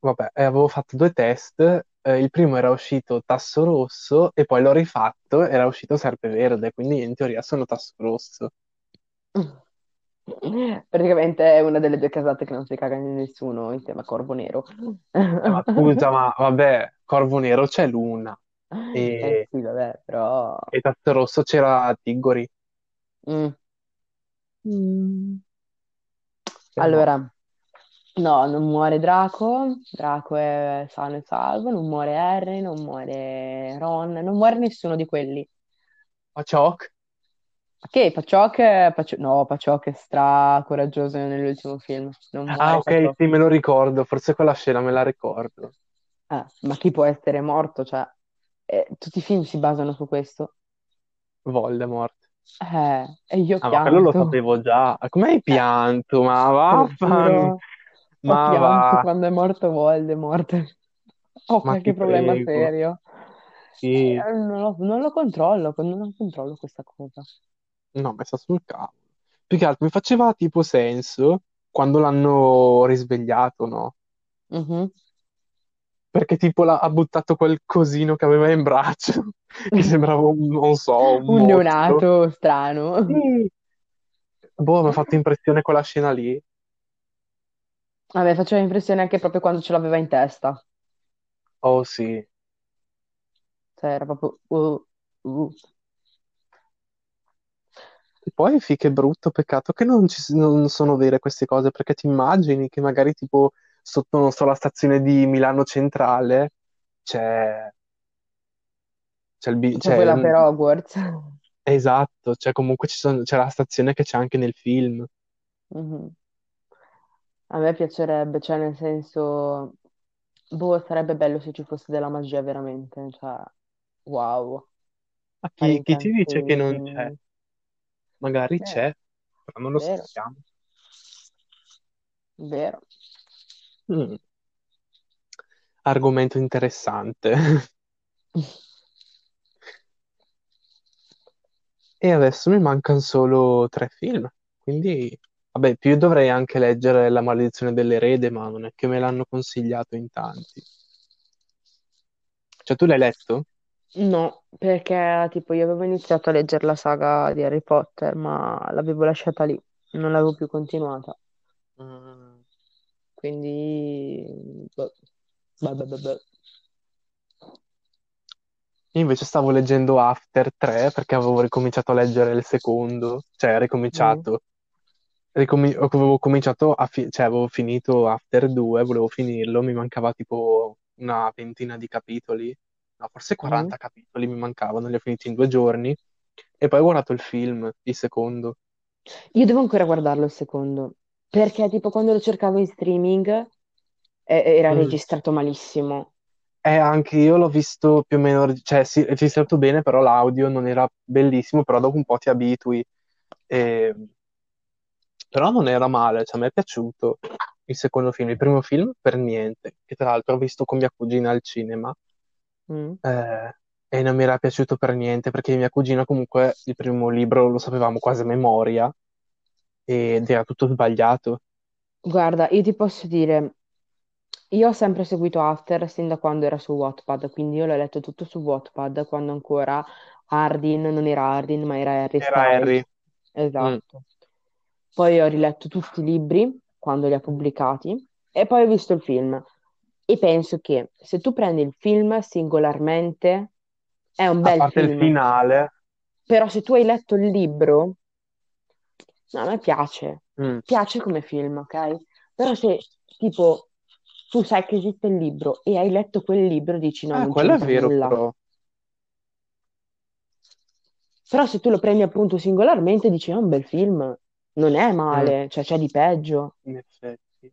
[SPEAKER 1] Vabbè, e avevo fatto due test, eh, il primo era uscito tasso rosso e poi l'ho rifatto, era uscito serpe verde, quindi in teoria sono tasso rosso.
[SPEAKER 2] Praticamente è una delle due casate che non si caga in nessuno insieme a Corvo Nero.
[SPEAKER 1] Eh, ma scusa, ma vabbè, Corvo Nero c'è Luna
[SPEAKER 2] Eh
[SPEAKER 1] e,
[SPEAKER 2] sì, vabbè, però...
[SPEAKER 1] e tasso rosso c'era Tigori.
[SPEAKER 2] Mm.
[SPEAKER 1] Mm.
[SPEAKER 2] Allora, no, non muore Draco, Draco è sano e salvo, non muore Harry, non muore Ron, non muore nessuno di quelli.
[SPEAKER 1] Ma Choc?
[SPEAKER 2] Ok, Paciocche, Pacio- no, Paciocche è stra coraggioso nell'ultimo film, non
[SPEAKER 1] Ah,
[SPEAKER 2] muore
[SPEAKER 1] ok,
[SPEAKER 2] Paciocche.
[SPEAKER 1] sì, me lo ricordo, forse quella scena me la ricordo.
[SPEAKER 2] Eh, ma chi può essere morto? Cioè, eh, tutti i film si basano su questo.
[SPEAKER 1] Voldemort.
[SPEAKER 2] Eh, e io
[SPEAKER 1] Ah, ma quello lo
[SPEAKER 2] pianto.
[SPEAKER 1] sapevo già. Come hai pianto? Ma
[SPEAKER 2] te lo
[SPEAKER 1] vaffan...
[SPEAKER 2] giuro, ho
[SPEAKER 1] Ma
[SPEAKER 2] pianto
[SPEAKER 1] va,
[SPEAKER 2] quando è morto Voldemort. Ho
[SPEAKER 1] ma
[SPEAKER 2] qualche problema
[SPEAKER 1] prego.
[SPEAKER 2] serio.
[SPEAKER 1] Sì.
[SPEAKER 2] Eh, non lo, non lo controllo, non lo controllo questa cosa.
[SPEAKER 1] No, ma sta sul cavolo. Più che altro mi faceva tipo senso quando l'hanno risvegliato, no?
[SPEAKER 2] Mhm.
[SPEAKER 1] perché tipo l'ha, ha buttato quel cosino che aveva in braccio, che sembrava un, non so, un
[SPEAKER 2] Un neonato strano.
[SPEAKER 1] Sì. Boh, mi ha fatto impressione quella scena lì.
[SPEAKER 2] A me faceva impressione anche proprio quando ce l'aveva in testa.
[SPEAKER 1] Oh sì.
[SPEAKER 2] Cioè, era proprio... uh, uh.
[SPEAKER 1] E poi sì, che brutto peccato che non, ci, non sono vere queste cose, perché ti immagini che magari tipo sotto, non so, la stazione di Milano Centrale c'è c'è il, bi-
[SPEAKER 2] C'è
[SPEAKER 1] c'è
[SPEAKER 2] quella
[SPEAKER 1] un-
[SPEAKER 2] per Hogwarts.
[SPEAKER 1] esatto, cioè comunque ci sono- c'è la stazione che c'è anche nel film.
[SPEAKER 2] Mhm. A me piacerebbe, cioè nel senso, boh, sarebbe bello se ci fosse della magia veramente, cioè, wow,
[SPEAKER 1] Ma
[SPEAKER 2] fare
[SPEAKER 1] chi, chi ti dice che non c'è?
[SPEAKER 2] incantesimi,
[SPEAKER 1] Magari
[SPEAKER 2] vero,
[SPEAKER 1] c'è, però non lo
[SPEAKER 2] vero,
[SPEAKER 1] sappiamo.
[SPEAKER 2] vero.
[SPEAKER 1] Mm, argomento interessante. E adesso mi mancano solo tre film, quindi vabbè, più dovrei anche leggere La maledizione dell'erede, ma non è che me l'hanno consigliato in tanti. Cioè, tu l'hai letto?
[SPEAKER 2] No, perché tipo io avevo iniziato a leggere la saga di Harry Potter, ma l'avevo lasciata lì, non l'avevo più continuata,
[SPEAKER 1] Mm.
[SPEAKER 2] quindi... boh. Boh, boh, boh, boh.
[SPEAKER 1] Io invece stavo leggendo After 3 perché avevo ricominciato a leggere il secondo, cioè
[SPEAKER 2] Mm,
[SPEAKER 1] ricominciato. Ricomi- avevo cominciato a fi- cioè avevo finito After 2, volevo finirlo, mi mancava tipo una ventina di capitoli, no, forse
[SPEAKER 2] mhm.
[SPEAKER 1] 40 capitoli mi mancavano, li ho finiti in due giorni e poi ho guardato il film, il secondo.
[SPEAKER 2] Io devo ancora guardarlo il secondo, perché tipo quando lo cercavo in streaming eh, era
[SPEAKER 1] Mm.
[SPEAKER 2] registrato malissimo.
[SPEAKER 1] E anche io l'ho visto più o meno, cioè sì, è registrato bene, però l'audio non era bellissimo, però dopo un po' ti abitui. E- Però non era male, cioè a me è piaciuto il secondo film. Il primo film per niente, che tra l'altro ho visto con mia cugina al cinema
[SPEAKER 2] Mm.
[SPEAKER 1] eh, e non mi era piaciuto per niente perché mia cugina comunque il primo libro lo sapevamo quasi a memoria ed era tutto sbagliato.
[SPEAKER 2] Guarda, io ti posso dire, io ho sempre seguito After sin da quando era su Wattpad, quindi io l'ho letto tutto su Wattpad quando ancora Hardin non era Hardin, ma era Harry
[SPEAKER 1] Era Harry.
[SPEAKER 2] Styles.
[SPEAKER 1] Mm.
[SPEAKER 2] Poi ho riletto tutti i libri quando li ha pubblicati e poi ho visto il film. E penso che se tu prendi il film singolarmente è un
[SPEAKER 1] A
[SPEAKER 2] bel
[SPEAKER 1] parte il
[SPEAKER 2] film,
[SPEAKER 1] finale,
[SPEAKER 2] però se tu hai letto il libro, no, a me piace,
[SPEAKER 1] mm.
[SPEAKER 2] piace come film, ok? Però se tipo tu sai che esiste il libro e hai letto quel libro, dici no,
[SPEAKER 1] Eh,
[SPEAKER 2] non
[SPEAKER 1] quello è vero
[SPEAKER 2] nulla.
[SPEAKER 1] però,
[SPEAKER 2] Però se tu lo prendi appunto singolarmente, dici è un bel film, non è
[SPEAKER 1] Mm,
[SPEAKER 2] male, cioè c'è di peggio.
[SPEAKER 1] in effetti.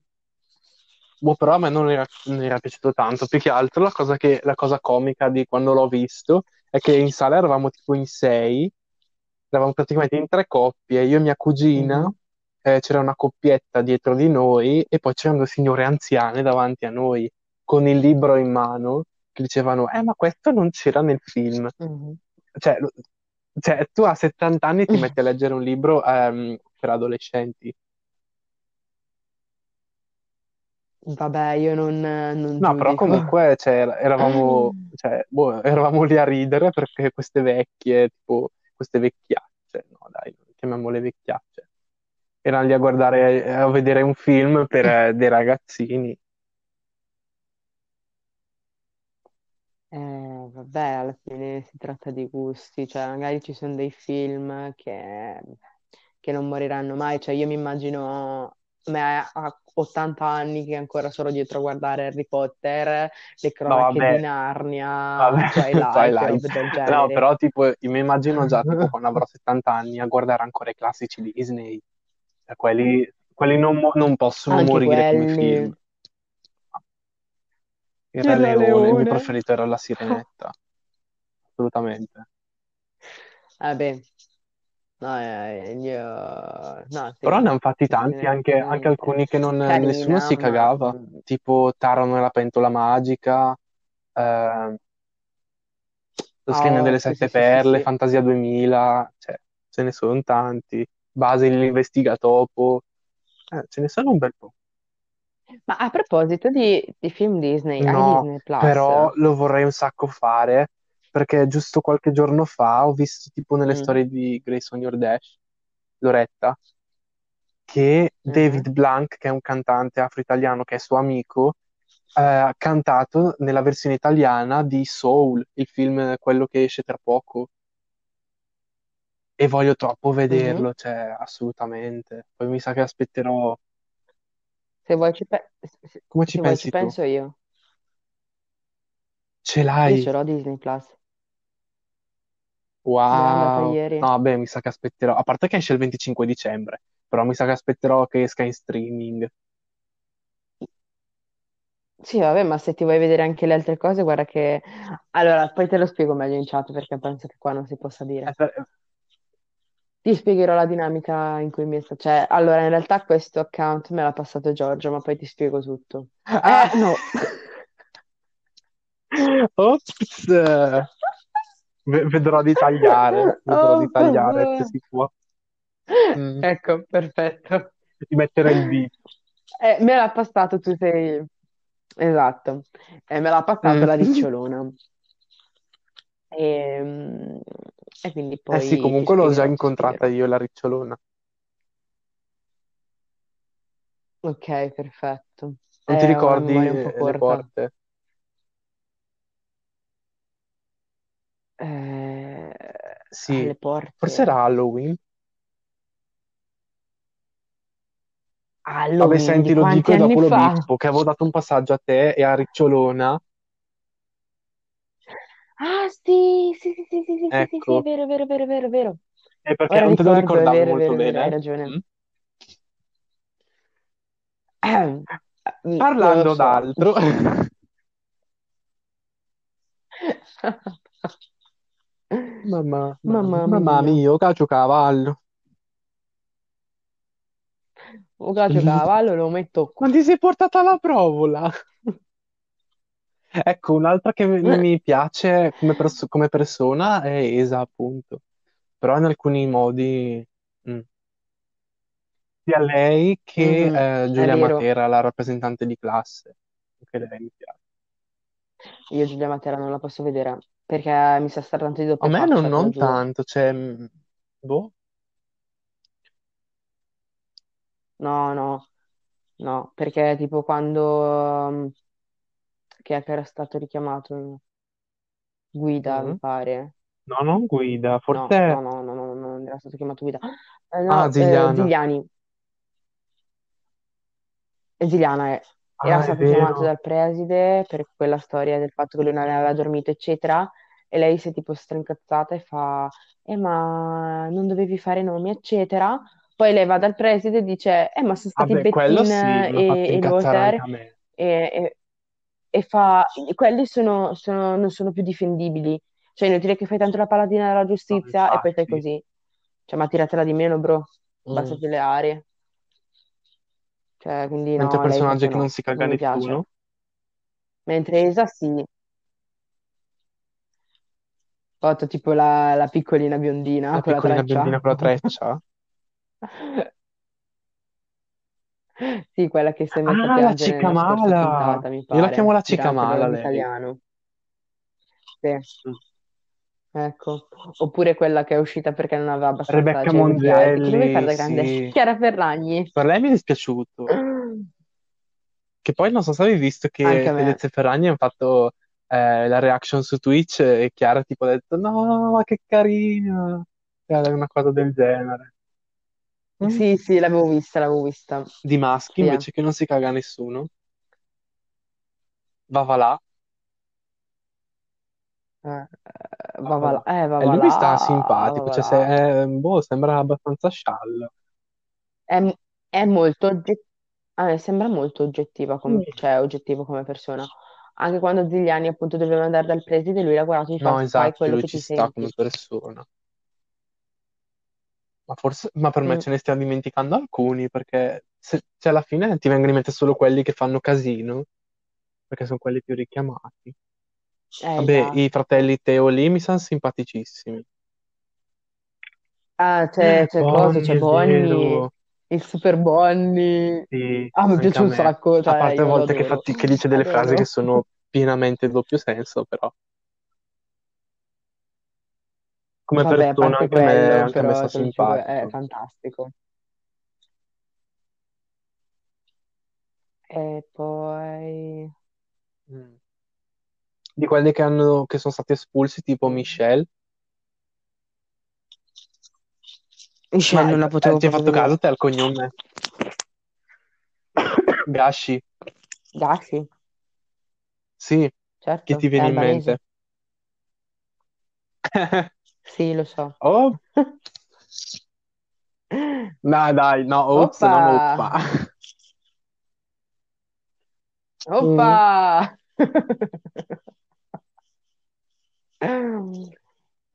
[SPEAKER 1] Boh, però a me non era, non era piaciuto tanto. Più che altro la cosa, che, la cosa comica di quando l'ho visto è che in sala eravamo tipo in sei, eravamo praticamente in tre coppie, io e mia cugina,
[SPEAKER 2] Mhm,
[SPEAKER 1] eh, c'era una coppietta dietro di noi e poi c'erano due signore anziane davanti a noi con il libro in mano che dicevano, eh, ma questo non c'era nel film.
[SPEAKER 2] mhm.
[SPEAKER 1] Cioè, cioè, tu a 70 anni ti metti a leggere un libro ehm, per adolescenti.
[SPEAKER 2] Vabbè, io non, non
[SPEAKER 1] No, però
[SPEAKER 2] giudico.
[SPEAKER 1] comunque cioè, er- eravamo, cioè, boh, eravamo lì a ridere perché queste vecchie, tipo queste vecchiacce, no dai, chiamiamole vecchiacce, erano lì a guardare, a vedere un film per eh, dei ragazzini.
[SPEAKER 2] Eh, vabbè, alla fine si tratta di gusti, cioè magari ci sono dei film che, che non moriranno mai, cioè io mi immagino me a 80 anni che ancora sono dietro a guardare Harry Potter, le
[SPEAKER 1] No,
[SPEAKER 2] cronache di
[SPEAKER 1] vabbè, vabbè,
[SPEAKER 2] Narnia, Twilight,
[SPEAKER 1] Twilight.
[SPEAKER 2] del
[SPEAKER 1] No,
[SPEAKER 2] genere.
[SPEAKER 1] però tipo, io mi immagino già tipo quando avrò 70 anni a guardare ancora i classici Disney. Cioè, quelli, quelli non, non possono
[SPEAKER 2] Anche
[SPEAKER 1] morire come
[SPEAKER 2] quelli.
[SPEAKER 1] film. Il Re
[SPEAKER 2] Re
[SPEAKER 1] Leone, il mio
[SPEAKER 2] Leone.
[SPEAKER 1] preferito era La Sirenetta, assolutamente.
[SPEAKER 2] Vabbè, no, eh, io... no,
[SPEAKER 1] Però
[SPEAKER 2] sì,
[SPEAKER 1] ne hanno fatti tanti, anche, anche alcuni che non, nessuno
[SPEAKER 2] Carina,
[SPEAKER 1] si
[SPEAKER 2] ma...
[SPEAKER 1] cagava,
[SPEAKER 2] mm,
[SPEAKER 1] tipo Taro nella pentola magica, eh, Lo scrigno
[SPEAKER 2] Oh,
[SPEAKER 1] delle
[SPEAKER 2] sì,
[SPEAKER 1] sette
[SPEAKER 2] sì,
[SPEAKER 1] perle. Fantasia 2000, cioè, ce ne sono tanti. Basil l'investigatopo, eh, ce ne sono un bel po'.
[SPEAKER 2] Ma a proposito di, di film Disney, hai
[SPEAKER 1] No,
[SPEAKER 2] Disney Plus?
[SPEAKER 1] però lo vorrei un sacco fare perché giusto qualche giorno fa ho visto tipo nelle
[SPEAKER 2] Mm,
[SPEAKER 1] storie di Grace on Your Dash, Loretta, che
[SPEAKER 2] mhm.
[SPEAKER 1] David Blanc, che è un cantante afro-italiano che è suo amico, eh, ha cantato nella versione italiana di Soul, il film quello che esce tra poco. E voglio troppo
[SPEAKER 2] Mhm.
[SPEAKER 1] vederlo, cioè, assolutamente. Poi mi sa che aspetterò.
[SPEAKER 2] Se vuoi ci, pe- se-
[SPEAKER 1] Come ci
[SPEAKER 2] se ci
[SPEAKER 1] pensi tu?
[SPEAKER 2] penso io.
[SPEAKER 1] Ce
[SPEAKER 2] Io
[SPEAKER 1] l'hai?
[SPEAKER 2] ce l'ho Disney Plus. Mi è andata
[SPEAKER 1] Wow.
[SPEAKER 2] ieri.
[SPEAKER 1] No, beh, mi sa che aspetterò. A parte che esce il 25 dicembre, però mi sa che aspetterò che esca in streaming.
[SPEAKER 2] Sì, vabbè, ma se ti vuoi vedere anche le altre cose, guarda che... Allora, poi te lo spiego meglio in chat perché penso che qua non si possa
[SPEAKER 1] Eh,
[SPEAKER 2] dire.
[SPEAKER 1] per-
[SPEAKER 2] Ti spiegherò la dinamica in cui mi sta... Cioè, allora, in realtà questo account me l'ha passato Giorgio, ma poi ti spiego tutto.
[SPEAKER 1] Ah!
[SPEAKER 2] Eh, no.
[SPEAKER 1] Ops! Vedrò di tagliare, vedrò di
[SPEAKER 2] Oh,
[SPEAKER 1] tagliare se si può. Mm.
[SPEAKER 2] Ecco, perfetto.
[SPEAKER 1] Di mettere il beat.
[SPEAKER 2] Eh, me l'ha passato, tu sei... Esatto. Eh, me l'ha passato
[SPEAKER 1] Mm.
[SPEAKER 2] la ricciolona. E, mm, e quindi
[SPEAKER 1] Eh sì,
[SPEAKER 2] poi
[SPEAKER 1] comunque l'ho già incontrata io, la ricciolona.
[SPEAKER 2] Ok, perfetto.
[SPEAKER 1] Non ti
[SPEAKER 2] una
[SPEAKER 1] ricordi eh, le porte?
[SPEAKER 2] Eh,
[SPEAKER 1] Sì,
[SPEAKER 2] alle
[SPEAKER 1] forse era
[SPEAKER 2] porte.
[SPEAKER 1] Halloween. Vabbè,
[SPEAKER 2] Halloween, di
[SPEAKER 1] senti, lo dico e
[SPEAKER 2] anni
[SPEAKER 1] dopo lo
[SPEAKER 2] fa?
[SPEAKER 1] bippo, che avevo dato un passaggio a te e a Ricciolona.
[SPEAKER 2] Ah, sì, sì, sì, sì, sì, sì, sì, sì, sì, è
[SPEAKER 1] Ecco,
[SPEAKER 2] vero, è vero, è vero, è vero, è vero.
[SPEAKER 1] e perché
[SPEAKER 2] Ora
[SPEAKER 1] non te lo
[SPEAKER 2] ricordo, è
[SPEAKER 1] ricordavi
[SPEAKER 2] vero, è
[SPEAKER 1] molto
[SPEAKER 2] vero, è vero, hai
[SPEAKER 1] bene?
[SPEAKER 2] ragione.
[SPEAKER 1] Mm?
[SPEAKER 2] Ehm, non lo
[SPEAKER 1] Parlando
[SPEAKER 2] so.
[SPEAKER 1] d'altro, mamma, mamma,
[SPEAKER 2] Mamma
[SPEAKER 1] mamma
[SPEAKER 2] mia.
[SPEAKER 1] mia, calcio cavallo.
[SPEAKER 2] Un caciocavallo lo metto
[SPEAKER 1] Ma
[SPEAKER 2] qua.
[SPEAKER 1] ti sei portata la provola? Ecco, un'altra che mi mi piace come, pers- come persona è Esa, appunto. Però in alcuni modi, mm, sia lei che
[SPEAKER 2] Mhm,
[SPEAKER 1] eh,
[SPEAKER 2] è
[SPEAKER 1] Giulia
[SPEAKER 2] vero.
[SPEAKER 1] Matera, la rappresentante di classe. Anche lei mi piace.
[SPEAKER 2] Io Giulia Matera non la posso vedere perché mi sa star tanto di
[SPEAKER 1] A
[SPEAKER 2] doppia
[SPEAKER 1] me non,
[SPEAKER 2] faccia, te lo
[SPEAKER 1] non
[SPEAKER 2] giuro.
[SPEAKER 1] tanto, cioè, boh.
[SPEAKER 2] No, no, no, perché tipo quando... mm, Chi è che era stato richiamato? Guida, mi
[SPEAKER 1] Mm.
[SPEAKER 2] pare.
[SPEAKER 1] No, non guida,
[SPEAKER 2] No,
[SPEAKER 1] forse...
[SPEAKER 2] no, no, no, no, no, non era stato chiamato Guida. Eh,
[SPEAKER 1] Ah,
[SPEAKER 2] no, eh,
[SPEAKER 1] Zigliana.
[SPEAKER 2] Zigliani. Esiliana è- era
[SPEAKER 1] Ah,
[SPEAKER 2] stato chiamato dal preside per quella storia del fatto che lui non aveva dormito, eccetera, e lei si è tipo strincazzata e fa, eh ma non dovevi fare nomi, eccetera. Poi lei va dal preside e dice, eh ma sono stati
[SPEAKER 1] Vabbè,
[SPEAKER 2] Bettin
[SPEAKER 1] sì,
[SPEAKER 2] e, e
[SPEAKER 1] me.
[SPEAKER 2] e, e- e fa, quelli sono, sono- non sono più difendibili. Cioè, è inutile che fai tanto la paladina della
[SPEAKER 1] No,
[SPEAKER 2] giustizia e poi fai così. Cioè, ma tiratela di meno, bro.
[SPEAKER 1] Mm.
[SPEAKER 2] Abbassate le aree. Cioè, quindi
[SPEAKER 1] Mentre
[SPEAKER 2] no, lei
[SPEAKER 1] personaggi
[SPEAKER 2] proprio
[SPEAKER 1] che non
[SPEAKER 2] no,
[SPEAKER 1] si caga
[SPEAKER 2] non mi piace.
[SPEAKER 1] nessuno.
[SPEAKER 2] Mentre Esa sì, fatto tipo la, la piccolina biondina
[SPEAKER 1] La
[SPEAKER 2] con la
[SPEAKER 1] piccolina biondina
[SPEAKER 2] treccia.
[SPEAKER 1] con la treccia.
[SPEAKER 2] Sì, quella che si è messa a
[SPEAKER 1] Ah, la
[SPEAKER 2] piangere nella scorsa
[SPEAKER 1] cicamala!
[SPEAKER 2] puntata, mi
[SPEAKER 1] Io la chiamo
[SPEAKER 2] pare,
[SPEAKER 1] la
[SPEAKER 2] durante l'ora
[SPEAKER 1] cicamala, lei.
[SPEAKER 2] d'italiano. Sì,
[SPEAKER 1] Mm.
[SPEAKER 2] Ecco. Oppure quella che è uscita perché non aveva abbastanza
[SPEAKER 1] Rebecca
[SPEAKER 2] grande?
[SPEAKER 1] sì.
[SPEAKER 2] Chiara Ferragni.
[SPEAKER 1] Per lei mi è dispiaciuto. Che poi non so se avevi visto
[SPEAKER 2] Anche
[SPEAKER 1] che
[SPEAKER 2] a me.
[SPEAKER 1] Fedez e Ferragni hanno fatto eh, la reaction su Twitch e Chiara tipo ha detto no, ma che carina. Cioè, una cosa del genere. Mm.
[SPEAKER 2] Sì, sì, l'avevo vista, l'avevo vista.
[SPEAKER 1] Di maschi
[SPEAKER 2] Sì, eh.
[SPEAKER 1] invece che non si caga nessuno. Va va là.
[SPEAKER 2] Eh,
[SPEAKER 1] Va
[SPEAKER 2] va,
[SPEAKER 1] va
[SPEAKER 2] va
[SPEAKER 1] là.
[SPEAKER 2] là, eh, va,
[SPEAKER 1] E
[SPEAKER 2] va
[SPEAKER 1] lui mi sta
[SPEAKER 2] va,
[SPEAKER 1] simpatico,
[SPEAKER 2] va
[SPEAKER 1] cioè
[SPEAKER 2] là.
[SPEAKER 1] se, eh, boh, sembra abbastanza sciallo.
[SPEAKER 2] È, è molto a me sembra molto oggettiva,
[SPEAKER 1] Mm.
[SPEAKER 2] come, cioè oggettivo come persona. Anche quando Zigliani appunto doveva andare dal preside, lui l'ha guardato e gli fa
[SPEAKER 1] No,
[SPEAKER 2] fai
[SPEAKER 1] esatto,
[SPEAKER 2] quello
[SPEAKER 1] lui
[SPEAKER 2] che
[SPEAKER 1] ci
[SPEAKER 2] ti
[SPEAKER 1] sta come
[SPEAKER 2] senti.
[SPEAKER 1] persona. Ma forse, ma per me
[SPEAKER 2] Mm,
[SPEAKER 1] ce ne stiamo dimenticando alcuni, perché se, se alla fine ti vengono in mente solo quelli che fanno casino, perché sono quelli più richiamati.
[SPEAKER 2] Eh,
[SPEAKER 1] Vabbè, i
[SPEAKER 2] esatto.
[SPEAKER 1] fratelli Teo lì mi sono simpaticissimi.
[SPEAKER 2] Ah, c'è c'è coso,
[SPEAKER 1] Bonnie,
[SPEAKER 2] c'è
[SPEAKER 1] è
[SPEAKER 2] Bonnie. il Super Bonnie.
[SPEAKER 1] Sì,
[SPEAKER 2] Ah, mi piace
[SPEAKER 1] a
[SPEAKER 2] un sacco,
[SPEAKER 1] A
[SPEAKER 2] cioè
[SPEAKER 1] parte a
[SPEAKER 2] io lo
[SPEAKER 1] volte che, fatti- che dice delle frasi che sono pienamente doppio senso, però come
[SPEAKER 2] Vabbè, a
[SPEAKER 1] persona
[SPEAKER 2] parte
[SPEAKER 1] anche a me,
[SPEAKER 2] quello,
[SPEAKER 1] anche a me
[SPEAKER 2] però
[SPEAKER 1] sta
[SPEAKER 2] te lo giuro, è
[SPEAKER 1] simpatico.
[SPEAKER 2] fantastico. E poi...
[SPEAKER 1] Mm. Di quelli che hanno, che sono stati espulsi, tipo
[SPEAKER 2] mm,
[SPEAKER 1] Michelle.
[SPEAKER 2] Michelle
[SPEAKER 1] Ma
[SPEAKER 2] non la
[SPEAKER 1] eh,
[SPEAKER 2] potevo
[SPEAKER 1] ci hai
[SPEAKER 2] proprio
[SPEAKER 1] fatto caso
[SPEAKER 2] vedere.
[SPEAKER 1] te al cognome? Gashi?
[SPEAKER 2] Gashi,
[SPEAKER 1] Sì, che ti
[SPEAKER 2] certo, è
[SPEAKER 1] viene in mente?
[SPEAKER 2] albanese. Sì, lo so.
[SPEAKER 1] Oh, no, dai, no, ops,
[SPEAKER 2] Oppa!
[SPEAKER 1] non oppa. Mm.
[SPEAKER 2] Oppa!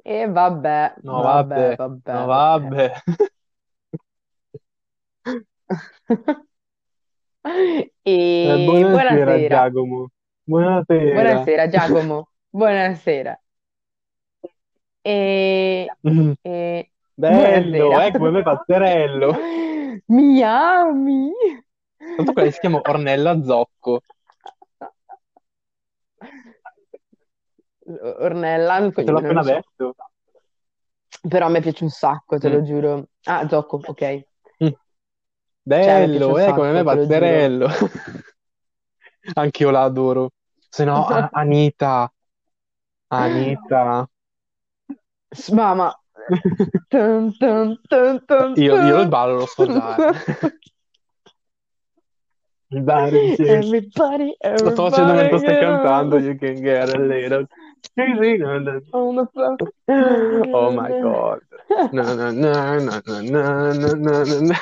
[SPEAKER 2] E vabbè,
[SPEAKER 1] No,
[SPEAKER 2] vabbè,
[SPEAKER 1] vabbè, no,
[SPEAKER 2] vabbè, vabbè.
[SPEAKER 1] vabbè. Eh,
[SPEAKER 2] E
[SPEAKER 1] buonasera,
[SPEAKER 2] buonasera,
[SPEAKER 1] Giacomo. Buonasera.
[SPEAKER 2] buonasera Giacomo, buonasera. E, e
[SPEAKER 1] Bello,
[SPEAKER 2] buonasera.
[SPEAKER 1] eh, come me pazzerello.
[SPEAKER 2] Mi ami?
[SPEAKER 1] Tanto quella si chiama Ornella Zocco.
[SPEAKER 2] Ornella,
[SPEAKER 1] Te l'ho appena
[SPEAKER 2] so.
[SPEAKER 1] detto.
[SPEAKER 2] Però a me piace un sacco, te
[SPEAKER 1] Mm.
[SPEAKER 2] lo giuro. Ah, Zocco, ok.
[SPEAKER 1] Mm.
[SPEAKER 2] Cioè, me
[SPEAKER 1] Bello, eh, come me
[SPEAKER 2] sacco, lo giuro.
[SPEAKER 1] pazzerello. Anch'io la adoro. Se no, A- Anita. Anita.
[SPEAKER 2] Mamma. Tun, tun, tun,
[SPEAKER 1] Io, io il ballo lo so già. eh. Il ballo insieme.
[SPEAKER 2] Everybody,
[SPEAKER 1] Lo sto facendo mentre
[SPEAKER 2] everybody
[SPEAKER 1] stai cantando. You can get a little.
[SPEAKER 2] Sì, sì, no, no.
[SPEAKER 1] Oh my god. No, no, no, no, no, no, no, no.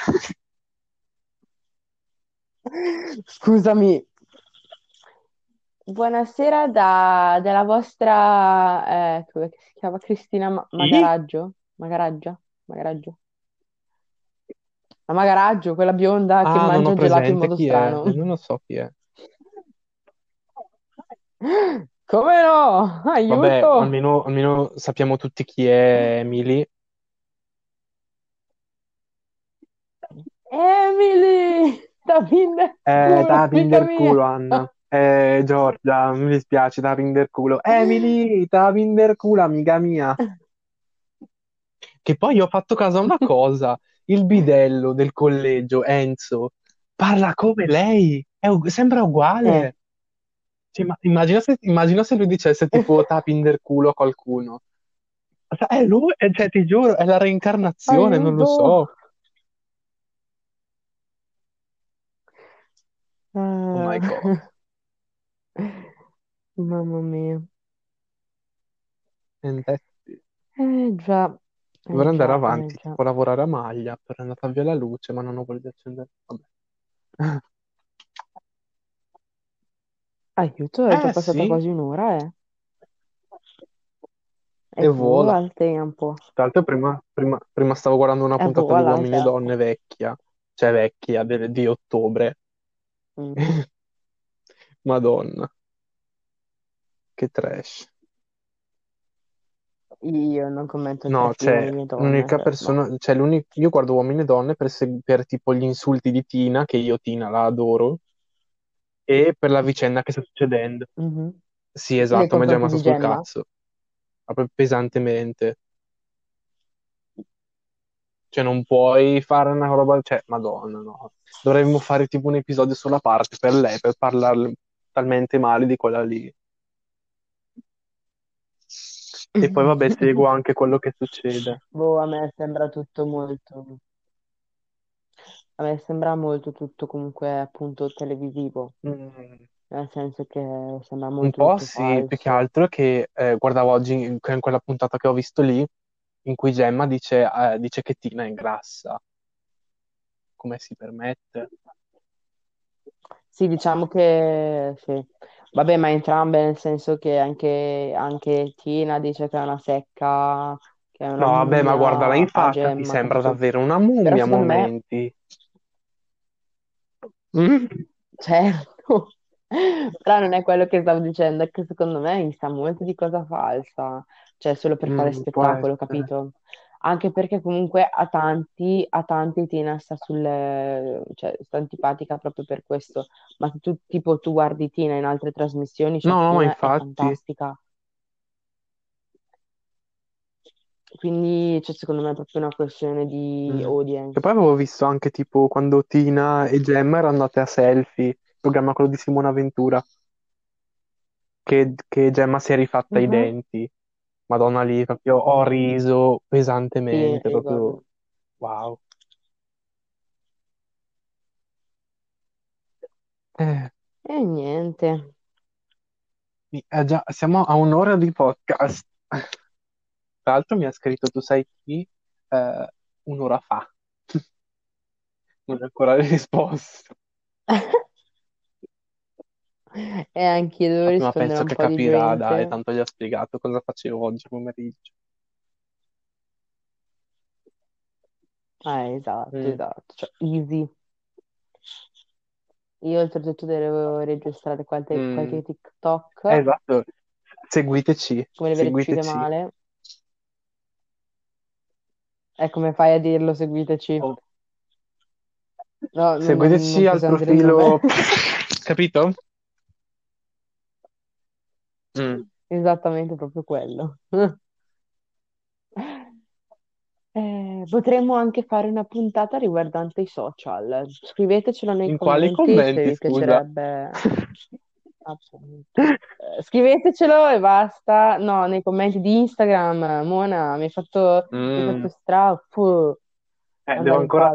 [SPEAKER 2] Scusami. Buonasera da, dalla vostra, eh, come si chiama? Cristina Ma- Magaraggio? Magaraggia? Magaraggio? La Magaraggio, quella bionda che
[SPEAKER 1] Ah, non
[SPEAKER 2] mangia ho gelato
[SPEAKER 1] in
[SPEAKER 2] modo
[SPEAKER 1] chi è. Non lo so chi è.
[SPEAKER 2] Come no?
[SPEAKER 1] Vabbè,
[SPEAKER 2] Aiuto!
[SPEAKER 1] almeno, almeno sappiamo tutti chi è Emily.
[SPEAKER 2] Emily! Da Pinder
[SPEAKER 1] Eh, da
[SPEAKER 2] culo, amica
[SPEAKER 1] pinder
[SPEAKER 2] mia!
[SPEAKER 1] culo, Anna. Eh, Giorgia, mi dispiace, da pinder culo. Emily, da pinder culo, amica mia. Che poi ho fatto caso a una cosa. Il bidello del collegio, Enzo, parla come lei. È u- sembra
[SPEAKER 2] Eh,
[SPEAKER 1] uguale. Cioè, ma immagina se, immagina se lui dicesse tipo da pinder culo a qualcuno. È lui, eh, cioè, ti giuro, è la reincarnazione, non lo so.
[SPEAKER 2] aiuto!
[SPEAKER 1] Oh my God.
[SPEAKER 2] Ah, Mamma mia.
[SPEAKER 1] It.
[SPEAKER 2] Eh già, eh
[SPEAKER 1] Dovrei andare
[SPEAKER 2] già, eh
[SPEAKER 1] avanti,
[SPEAKER 2] già.
[SPEAKER 1] tipo lavorare a maglia, però è andata via la luce, ma non ho voglia di accendere. Vabbè.
[SPEAKER 2] Aiuto, è già
[SPEAKER 1] Eh
[SPEAKER 2] passata
[SPEAKER 1] sì,
[SPEAKER 2] quasi un'ora, eh.
[SPEAKER 1] e
[SPEAKER 2] E
[SPEAKER 1] vola.
[SPEAKER 2] vola il tempo.
[SPEAKER 1] Tra l'altro prima, prima- prima stavo guardando una
[SPEAKER 2] E
[SPEAKER 1] puntata di
[SPEAKER 2] vola il
[SPEAKER 1] Uomini e
[SPEAKER 2] tempo.
[SPEAKER 1] Donne vecchia, cioè vecchia, del- di ottobre.
[SPEAKER 2] Mm.
[SPEAKER 1] Madonna, che trash.
[SPEAKER 2] Io non commento
[SPEAKER 1] No,
[SPEAKER 2] trash di uomini
[SPEAKER 1] cioè,
[SPEAKER 2] e donne,
[SPEAKER 1] l'unica
[SPEAKER 2] cioè, no.
[SPEAKER 1] persona, cioè l'unico, io guardo Uomini e Donne per, se- per tipo gli insulti di Tina, che io Tina la adoro, e per la vicenda che sta succedendo.
[SPEAKER 2] Mhm.
[SPEAKER 1] Sì, esatto, mi è già rimasto sul
[SPEAKER 2] Gemma?
[SPEAKER 1] cazzo, proprio pesantemente. Cioè, non puoi fare una roba, cioè, Madonna, no. Dovremmo fare tipo un episodio solo a parte per lei, per parlarle talmente male di quella lì. E poi, vabbè, seguo anche quello che succede.
[SPEAKER 2] Boh, a me sembra tutto molto... A me sembra molto tutto comunque appunto televisivo,
[SPEAKER 1] Mm,
[SPEAKER 2] nel senso che sembra
[SPEAKER 1] un
[SPEAKER 2] molto
[SPEAKER 1] po'
[SPEAKER 2] tutto
[SPEAKER 1] sì, più che
[SPEAKER 2] falso.
[SPEAKER 1] altro che eh, guardavo oggi in, in quella puntata che ho visto lì, in cui Gemma dice, eh, dice che Tina è grassa. Come si permette?
[SPEAKER 2] Sì, diciamo che sì. Vabbè, ma entrambe, nel senso che anche, anche Tina dice che è una secca, che è una
[SPEAKER 1] No, vabbè, ma guardala in
[SPEAKER 2] mummia a
[SPEAKER 1] faccia, ti
[SPEAKER 2] Gemma,
[SPEAKER 1] sembra davvero una
[SPEAKER 2] Però
[SPEAKER 1] mummia a
[SPEAKER 2] secondo me,
[SPEAKER 1] momenti. Mm?
[SPEAKER 2] certo, però non è quello che stavo dicendo, è che secondo me mi sa molto di cosa falsa, cioè solo per fare
[SPEAKER 1] Mm, può
[SPEAKER 2] spettacolo,
[SPEAKER 1] essere.
[SPEAKER 2] capito? Anche perché comunque a tanti, a tanti Tina sta sulle, cioè sta antipatica proprio per questo. Ma se tu, tipo, tu guardi Tina in altre trasmissioni, cioè
[SPEAKER 1] No, no, ma
[SPEAKER 2] Tina è
[SPEAKER 1] infatti.
[SPEAKER 2] fantastica. Quindi, cioè, secondo me proprio una questione di
[SPEAKER 1] Mm.
[SPEAKER 2] Audience.
[SPEAKER 1] poi avevo visto anche tipo quando Tina e Gemma erano andate a Selfie, il programma quello di Simona Ventura, che, che Gemma si è rifatta i
[SPEAKER 2] Mhm.
[SPEAKER 1] denti. Madonna lì, proprio ho riso
[SPEAKER 2] Sì,
[SPEAKER 1] pesantemente, proprio
[SPEAKER 2] ricordo.
[SPEAKER 1] wow. Eh,
[SPEAKER 2] E niente.
[SPEAKER 1] eh, già, siamo a un'ora di podcast. Tra l'altro mi ha scritto, tu sai chi? Eh, un'ora fa. Non è ancora risposto.
[SPEAKER 2] E anche io devo
[SPEAKER 1] Ma
[SPEAKER 2] rispondere a
[SPEAKER 1] penso
[SPEAKER 2] un
[SPEAKER 1] che
[SPEAKER 2] po' di
[SPEAKER 1] capirà, dai,
[SPEAKER 2] gente.
[SPEAKER 1] tanto gli ho spiegato cosa facevo oggi pomeriggio.
[SPEAKER 2] Eh, esatto,
[SPEAKER 1] Mm,
[SPEAKER 2] esatto. Cioè, easy. Io oltretutto devo registrare qualche,
[SPEAKER 1] mm.
[SPEAKER 2] qualche
[SPEAKER 1] Eh,
[SPEAKER 2] TikTok,
[SPEAKER 1] esatto, seguiteci,
[SPEAKER 2] come le
[SPEAKER 1] seguiteci.
[SPEAKER 2] male. E come fai a dirlo? Seguiteci.
[SPEAKER 1] Oh,
[SPEAKER 2] No, non, non- non
[SPEAKER 1] seguiteci al
[SPEAKER 2] possiamo dire il nome.
[SPEAKER 1] profilo, capito? Mm.
[SPEAKER 2] Esattamente proprio quello. Eh, potremmo anche fare una puntata riguardante i social. Scrivetecelo nei
[SPEAKER 1] In quali
[SPEAKER 2] commenti se
[SPEAKER 1] commenti,
[SPEAKER 2] vi
[SPEAKER 1] scusa?
[SPEAKER 2] piacerebbe. Eh, scrivetecelo e basta. No, nei commenti di Instagram. Mona, mi hai fatto,
[SPEAKER 1] Mm.
[SPEAKER 2] stra... fu,
[SPEAKER 1] Eh, devo ancora,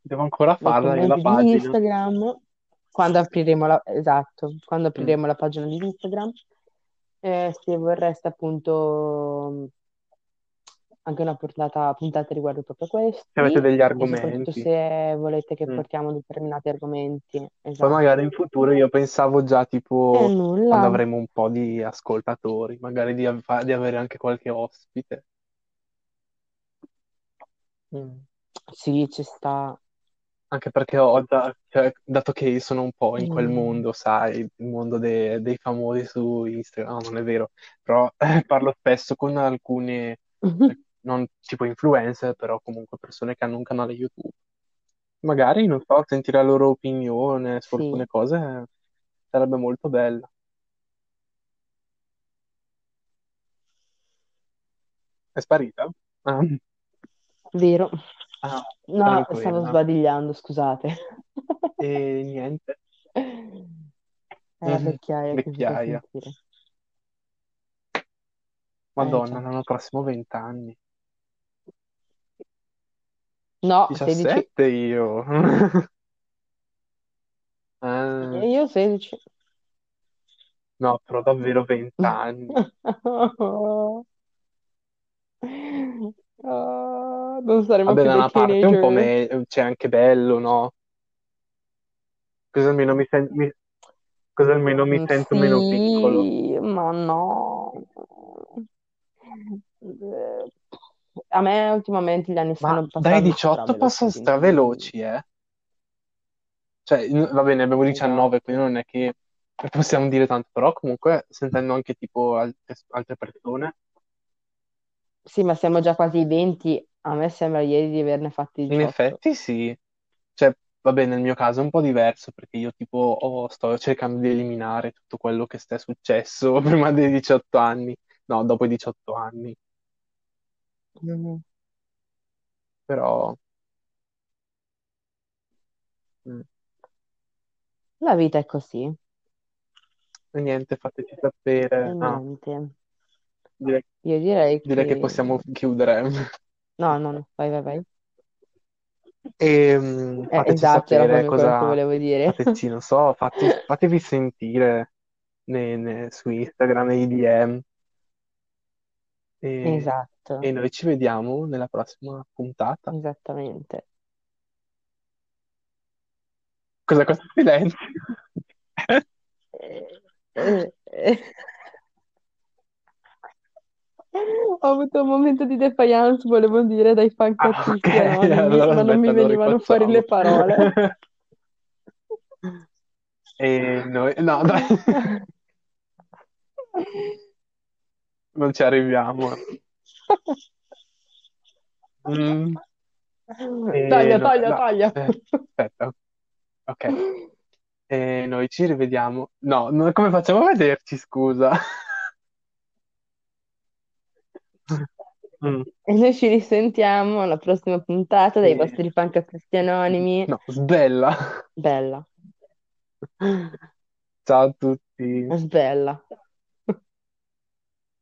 [SPEAKER 1] devo ancora farla io la
[SPEAKER 2] commenti di
[SPEAKER 1] pagina.
[SPEAKER 2] Instagram, quando apriremo la, esatto, quando
[SPEAKER 1] Mm.
[SPEAKER 2] apriremo la pagina di Instagram. Eh, se vorreste appunto anche una puntata, puntata riguardo proprio
[SPEAKER 1] Se avete degli argomenti.
[SPEAKER 2] se volete che
[SPEAKER 1] Mm.
[SPEAKER 2] portiamo determinati argomenti.
[SPEAKER 1] Poi magari in
[SPEAKER 2] Esatto.
[SPEAKER 1] futuro io pensavo già tipo
[SPEAKER 2] nulla.
[SPEAKER 1] quando avremo un po' di ascoltatori, magari di, av- di avere anche qualche ospite. Mm.
[SPEAKER 2] Sì, ci sta.
[SPEAKER 1] Anche perché ho già, cioè, dato che sono un po' in quel
[SPEAKER 2] Mm.
[SPEAKER 1] mondo, sai, il mondo de- dei famosi su Instagram, no, non è vero, però eh, parlo spesso con alcune, eh, non tipo influencer, però comunque persone che hanno un canale YouTube. Magari, non so, sentire la loro opinione su alcune
[SPEAKER 2] Sì,
[SPEAKER 1] cose eh, sarebbe molto bella. È sparita? Ah,
[SPEAKER 2] vero.
[SPEAKER 1] ah,
[SPEAKER 2] No, stavo
[SPEAKER 1] tranquilla.
[SPEAKER 2] sbadigliando, scusate.
[SPEAKER 1] E niente.
[SPEAKER 2] È la
[SPEAKER 1] Mhm.
[SPEAKER 2] vecchiaia che si può
[SPEAKER 1] Vecchiaia.
[SPEAKER 2] sentire. Eh
[SPEAKER 1] Madonna,
[SPEAKER 2] già.
[SPEAKER 1] l'anno prossimo 20 anni.
[SPEAKER 2] No, 16.
[SPEAKER 1] 17 io. Ah,
[SPEAKER 2] E io 16.
[SPEAKER 1] no, però davvero 20 anni.
[SPEAKER 2] Ah, non saremo
[SPEAKER 1] Vabbè,
[SPEAKER 2] più
[SPEAKER 1] da
[SPEAKER 2] dei
[SPEAKER 1] una parte un po'
[SPEAKER 2] teenager.
[SPEAKER 1] c'è anche bello, no? Così almeno mi, sen- mi- così almeno mi
[SPEAKER 2] Mm,
[SPEAKER 1] sento meno piccolo.
[SPEAKER 2] Sì, ma no. A me ultimamente gli anni
[SPEAKER 1] Ma
[SPEAKER 2] stanno
[SPEAKER 1] dai
[SPEAKER 2] passando
[SPEAKER 1] 18
[SPEAKER 2] straveloci,
[SPEAKER 1] passano
[SPEAKER 2] quindi
[SPEAKER 1] straveloci, eh? Cioè, va bene, abbiamo 19, quindi non è che possiamo dire tanto, però comunque sentendo anche tipo altre, altre persone,
[SPEAKER 2] Sì, ma siamo già quasi ai 20. A me sembra ieri di averne fatti
[SPEAKER 1] in
[SPEAKER 2] 18.
[SPEAKER 1] effetti sì. Cioè, va bene, nel mio caso è un po' diverso perché io tipo oh, sto cercando di eliminare tutto quello che sta successo prima dei 18 anni, no, dopo i 18 anni,
[SPEAKER 2] Mhm.
[SPEAKER 1] però mm,
[SPEAKER 2] La vita è così.
[SPEAKER 1] e niente, fateci
[SPEAKER 2] E
[SPEAKER 1] sapere. Ah,
[SPEAKER 2] niente.
[SPEAKER 1] direi,
[SPEAKER 2] Io direi
[SPEAKER 1] direi che
[SPEAKER 2] che...
[SPEAKER 1] possiamo chiudere.
[SPEAKER 2] No, no, no, vai, vai, vai.
[SPEAKER 1] E mm,
[SPEAKER 2] Eh,
[SPEAKER 1] fateci
[SPEAKER 2] esatto, era
[SPEAKER 1] sapere
[SPEAKER 2] proprio quello che
[SPEAKER 1] cosa,
[SPEAKER 2] volevo dire.
[SPEAKER 1] fateci, non so, fatti- fatevi sentire ne- ne- su Instagram, nei DM e, e
[SPEAKER 2] Esatto,
[SPEAKER 1] noi ci vediamo nella prossima puntata.
[SPEAKER 2] esattamente.
[SPEAKER 1] Cos'è questo silenzio?
[SPEAKER 2] Ho avuto un momento di defiance, volevo dire dai
[SPEAKER 1] Ah, ok,
[SPEAKER 2] fancatisti anonimi,
[SPEAKER 1] allora
[SPEAKER 2] ma non mi venivano fuori le parole.
[SPEAKER 1] E noi, no, dai, non ci arriviamo. Mm, e
[SPEAKER 2] Taglia,
[SPEAKER 1] no,
[SPEAKER 2] taglia,
[SPEAKER 1] no,
[SPEAKER 2] taglia.
[SPEAKER 1] eh, aspetta, ok. E noi ci rivediamo. No, no, come facciamo a vederci, scusa? Mm,
[SPEAKER 2] E noi ci risentiamo alla prossima puntata dei
[SPEAKER 1] e-
[SPEAKER 2] vostri fancast anonimi.
[SPEAKER 1] No, sbella.
[SPEAKER 2] Bella,
[SPEAKER 1] Ciao a tutti.
[SPEAKER 2] bella.